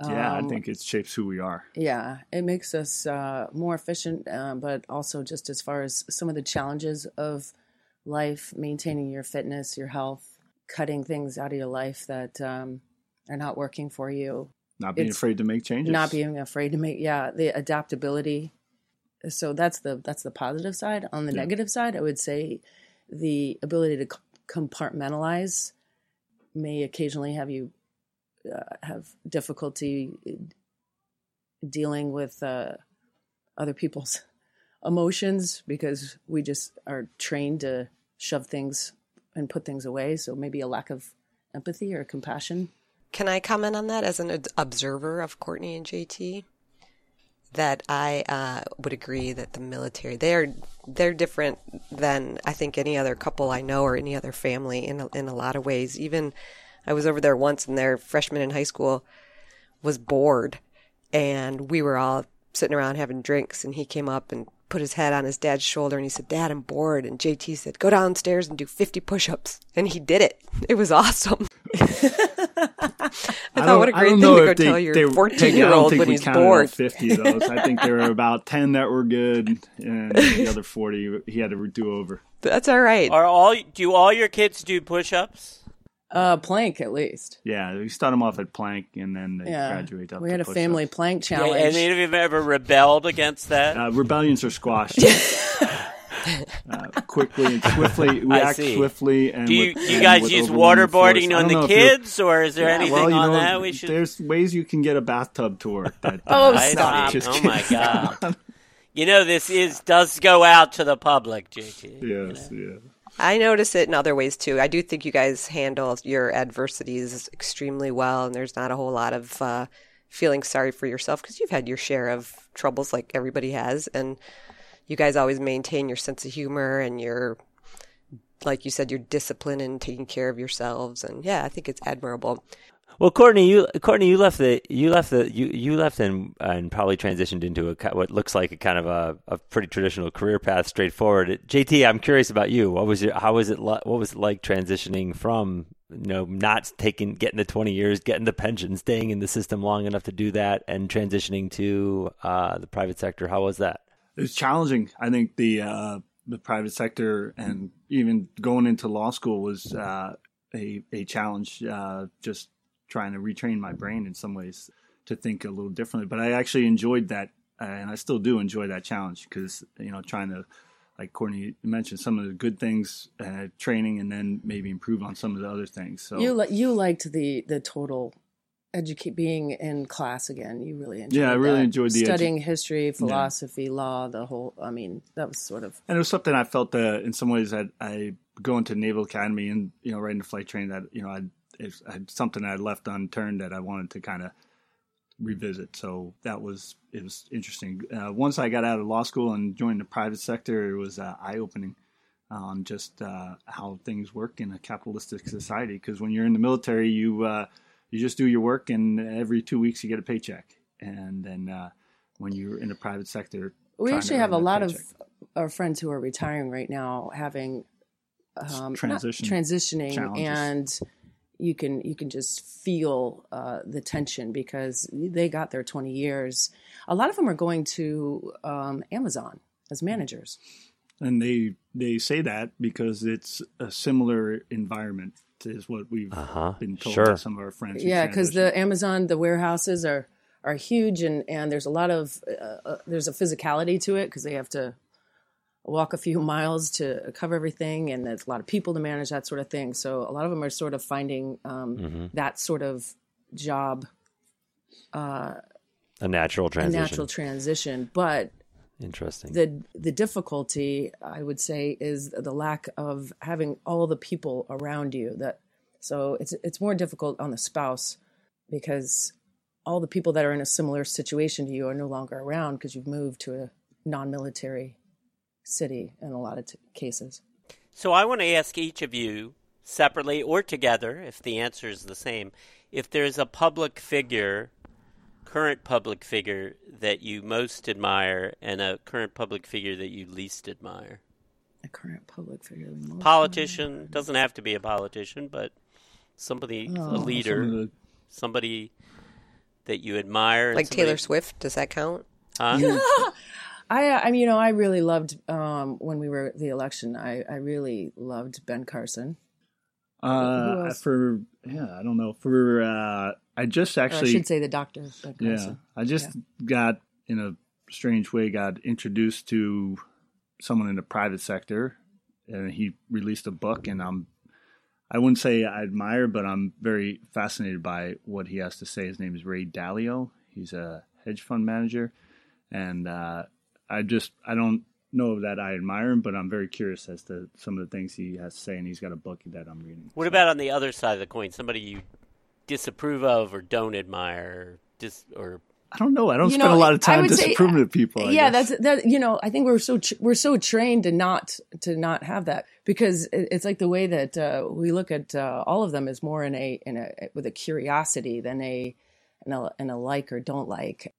yeah, I Um, think it shapes who we are. Yeah, it makes us uh, more efficient, uh, but also just as far as some of the challenges of life, maintaining your fitness, your health, cutting things out of your life that um, are not working for you, Not being afraid to make changes. not being afraid to make yeah the adaptability. So that's the that's the positive side. On the Yeah. negative side, I would say the ability to compartmentalize may occasionally have you uh, have difficulty dealing with uh, other people's emotions because we just are trained to shove things and put things away. So maybe a lack of empathy or compassion. Can I comment on that as an observer of Courtney and JT? That I uh, would agree that the military they're they're different than I think any other couple I know or any other family in a, in a lot of ways. Even I was over there once, and their freshman in high school was bored, and we were all sitting around having drinks, and he came up and put his head on his dad's shoulder and he said, Dad, I'm bored. And JT said, Go downstairs and do 50 push ups. And he did it. It was awesome. I thought, what a great thing to go tell your 14 year old when he's bored. 50 of those. I think there were about 10 that were good, and the other 40 he had to do over. That's all right. Are all do all your kids do push ups? Uh, plank at least. Yeah, we start them off at plank, and then they Yeah. graduate up. We to had a push-ups. family plank challenge. and any of you ever rebelled against that? Uh, rebellions are squashed uh, quickly and swiftly. We I act see. swiftly. And do you, with, you and guys with use waterboarding on the know if you're- kids, or is there Yeah, anything well, on know, that we should? There's ways you can get a bathtub to work. That, Oh, uh, I stop. see. Just Oh my god! you know this is does go out to the public, JT. Yes, yeah. I notice it in other ways too. I do think you guys handle your adversities extremely well, and there's not a whole lot of uh, feeling sorry for yourself because you've had your share of troubles like everybody has, and you guys always maintain your sense of humor and your, like you said, your discipline and taking care of yourselves. And yeah, I think it's admirable. Well, Courtney, you Courtney, you left the you left the you you left and and probably transitioned into a what looks like a kind of a, a pretty traditional career path, straightforward. JT, I'm curious about you. What was your how was it what was it like transitioning from you know not taking getting the 20 years, getting the pension, staying in the system long enough to do that, and transitioning to uh, the private sector? How was that? It was challenging. I think the uh, the private sector and even going into law school was uh, a a challenge. Uh, just trying to retrain my brain in some ways to think a little differently. But I actually enjoyed that, uh, and I still do enjoy that challenge because you know trying to. Like Courtney mentioned, some of the good things, uh, training, and then maybe improve on some of the other things. So You li- you liked the the total educate being in class again. You really enjoyed. Yeah, I really that. enjoyed the edu- studying history, philosophy, law, the whole. I mean, that was sort of and it was something I felt uh, in some ways that I go into Naval Academy and you know right into flight training that you know I it's something I left unturned that I wanted to kind of revisit. So that was it was interesting. Uh, once I got out of law school and joined the private sector, it was uh, eye opening on just uh, how things work in a capitalistic society. Because when you're in the military, you uh, you just do your work, and every two weeks you get a paycheck. And then uh, when you're in the private sector, We actually have a lot paycheck. of our friends who are retiring right now having um, Transition transitioning, challenges. and you can you can just feel uh, the tension because they got their twenty years. A lot of them are going to um, Amazon as managers. and they they say that because it's a similar environment is what we've Uh-huh. been told Sure. by some of our friends. Yeah, because the Amazon, the warehouses are are huge, and and there's a lot of uh, uh, there's a physicality to it because they have to walk a few miles to cover everything, and there's a lot of people to manage that sort of thing. So a lot of them are sort of finding um, Mm-hmm. that sort of job A natural transition a natural transition, but Interesting. the the difficulty I would say is the lack of having all the people around you that so it's it's more difficult on the spouse because all the people that are in a similar situation to you are no longer around because you've moved to a non-military city in a lot of t- cases. So I want to ask each of you separately or together, if the answer is the same, if there's a public figure, current public figure that you most admire, and a current public figure that you least admire. A current public figure. the most- Politician doesn't have to be a politician, but somebody, a Oh, leader, Some of the- somebody that you admire, Like somebody- Taylor Swift, does that count? Huh? I, I mean, you know, I really loved um, when we were at the election. I, I really loved Ben Carson. uh, for yeah, I don't know. For uh, I just Or I actually should say the doctor Ben yeah, I just got in a strange way got introduced to someone in the private sector, and he released a book, and I'm. I wouldn't say I admire, but I'm very fascinated by what he has to say. His name is Ray Dalio. He's a hedge fund manager, and uh, I just I don't know that I admire him, but I'm very curious as to some of the things he has to say, and he's got a book that I'm reading. What about on the other side of the coin? Somebody you disapprove of or don't admire, or dis or I don't know. I don't You spend know, a lot of time would say- disapproving of people. I yeah, guess. that's that. You know, I think we're so tr- we're so trained to not to not have that because it's like the way that uh, we look at uh, all of them is more in a in a with a curiosity than a in a, in a like or don't like.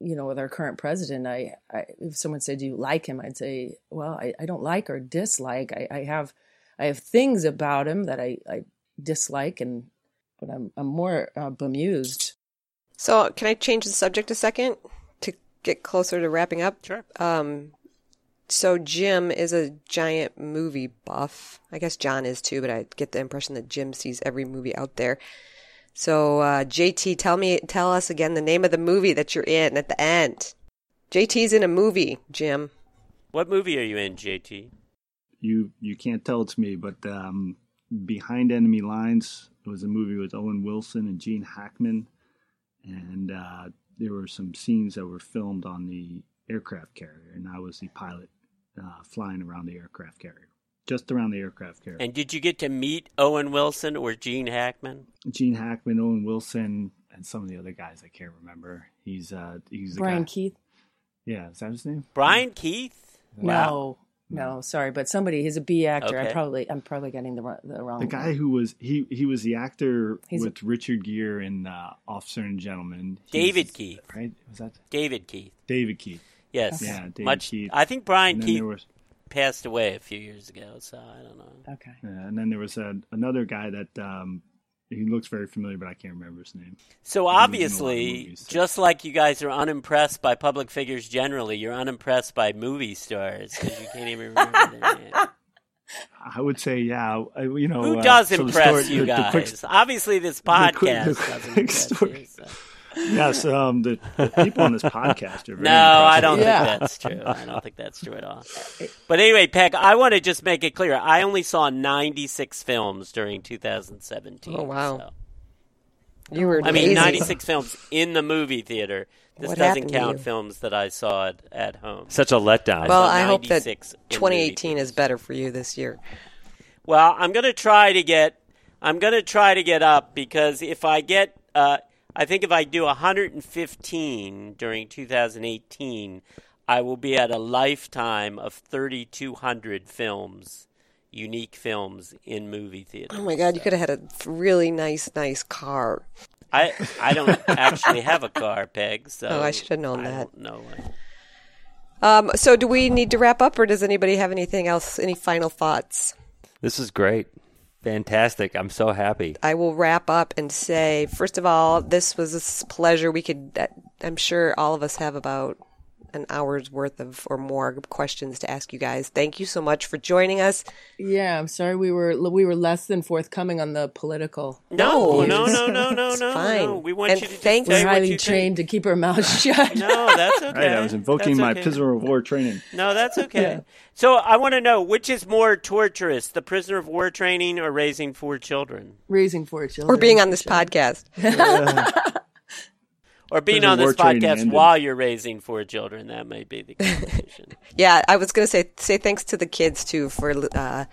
You know, with our current president, I, I if someone said, you like him?" I'd say, "Well, I, I don't like or dislike. I, I have I have things about him that I, I dislike, and but I'm I'm more uh, bemused." So, can I change the subject a second to get closer to wrapping up? Sure. Um, so Jim is a giant movie buff. I guess John is too, but I get the impression that Jim sees every movie out there. So, uh, JT, tell me, tell us again the name of the movie that you're in at the end. JT's in a movie, Jim. What movie are you in, JT? you you can't tell it's me, but um, Behind Enemy Lines was a movie with Owen Wilson and Gene Hackman, and uh, there were some scenes that were filmed on the aircraft carrier, and I was the pilot uh, flying around the aircraft carrier, just around the aircraft carrier. And did you get to meet Owen Wilson or Gene Hackman? Gene Hackman, Owen Wilson, and some of the other guys I can't remember. He's uh he's the Brian guy. Keith. Yeah, is that his name? Brian Keith? No, no, sorry, but somebody. He's a B actor. I probably, I'm probably getting the wrong- the wrong. The guy who was he he was the actor He's a- with Richard Gere in uh, Officer and Gentleman. He's- David Keith. right? Was that David Keith. David Keith? Yes. Yeah, David Much. Keith. I think Brian Keith was passed away a few years ago, so I don't know. Okay. yeah, and then there was a, another guy that um, he looks very familiar, but I can't remember his name. So in a lot of obviously, movies. just like you guys are unimpressed by public figures generally, you're unimpressed by movie stars because you can't even remember their name. I would say, yeah, you know, Who uh, does so impress story- you the- the guys? quick- Obviously, this the quick- podcast the doesn't impress story. you. so. Yes, um, the, the people on this podcast are very No, I don't Yeah. think that's true. I don't think that's true at all. But anyway, Peg, I want to just make it clear. I only saw 96 films during 2017. Oh, wow. so- You were. I mean, 96 films in the movie theater. This What doesn't happened to count you? films that I saw at, at home. Such a letdown. Well, saw I hope that 96 in movie 2018 is better for you this year. Well, I'm going to try to get I'm going to try to get up because if I get uh, I think if I do 115 during 2018, I will be at a lifetime of 3200 films, unique films in movie theaters. Oh my God, you could have had a really nice, nice car. I I don't actually have a car, Peg, so Oh, I should have known I that. don't know. Um, so, do we need to wrap up, or does anybody have anything else? Any final thoughts? This is great. Fantastic. I'm so happy. I will wrap up and say, first of all, this was a pleasure. We could, I'm sure all of us have about an hour's worth of or more questions to ask you guys. Thank you so much for joining us. Yeah, I'm sorry we were we were less than forthcoming on the political. No, No, no, no, no, no, it's no, fine. no. We want And you to thank- say highly you trained to keep our mouths shut. No, that's okay. Right, I was invoking That's my okay. prisoner of war training. No, that's okay. Yeah. So I want to know which is more torturous, the prisoner of war training or raising four children? Raising four children. Or being on this podcast. Or being on this podcast while you're raising four children. That may be the competition. Yeah, I was going to say, say thanks to the kids too for uh,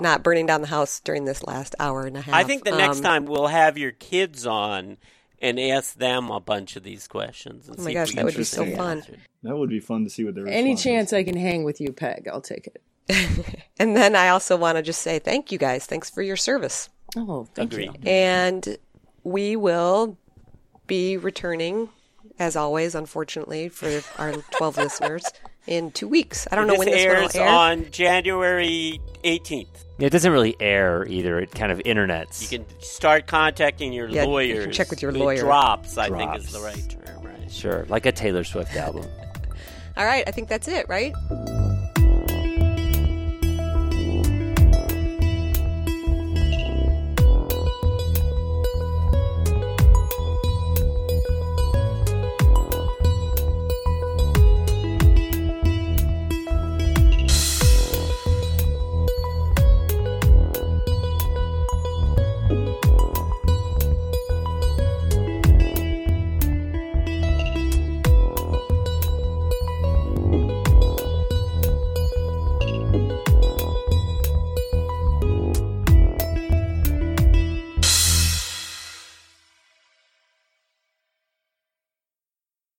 not burning down the house during this last hour and a half. I think the next Um, time we'll have your kids on and ask them a bunch of these questions. And Oh my see gosh, that would be so fun. answered. That would be fun to see what they're. Any response is. chance I can hang with you, Peg, I'll take it. And then I also want to just say thank you guys. Thanks for your service. Oh, thank Agreed. you. And we will be returning, as always, unfortunately, for our 12 listeners in two weeks. I don't know This when this airs one will air. on January 18th. It doesn't really air either. It kind of internets. You can start contacting your Yeah, you can lawyers. check with your It lawyer. Drops, I think, is the right term, right? Sure, like a Taylor Swift album. All right, I think that's it, right?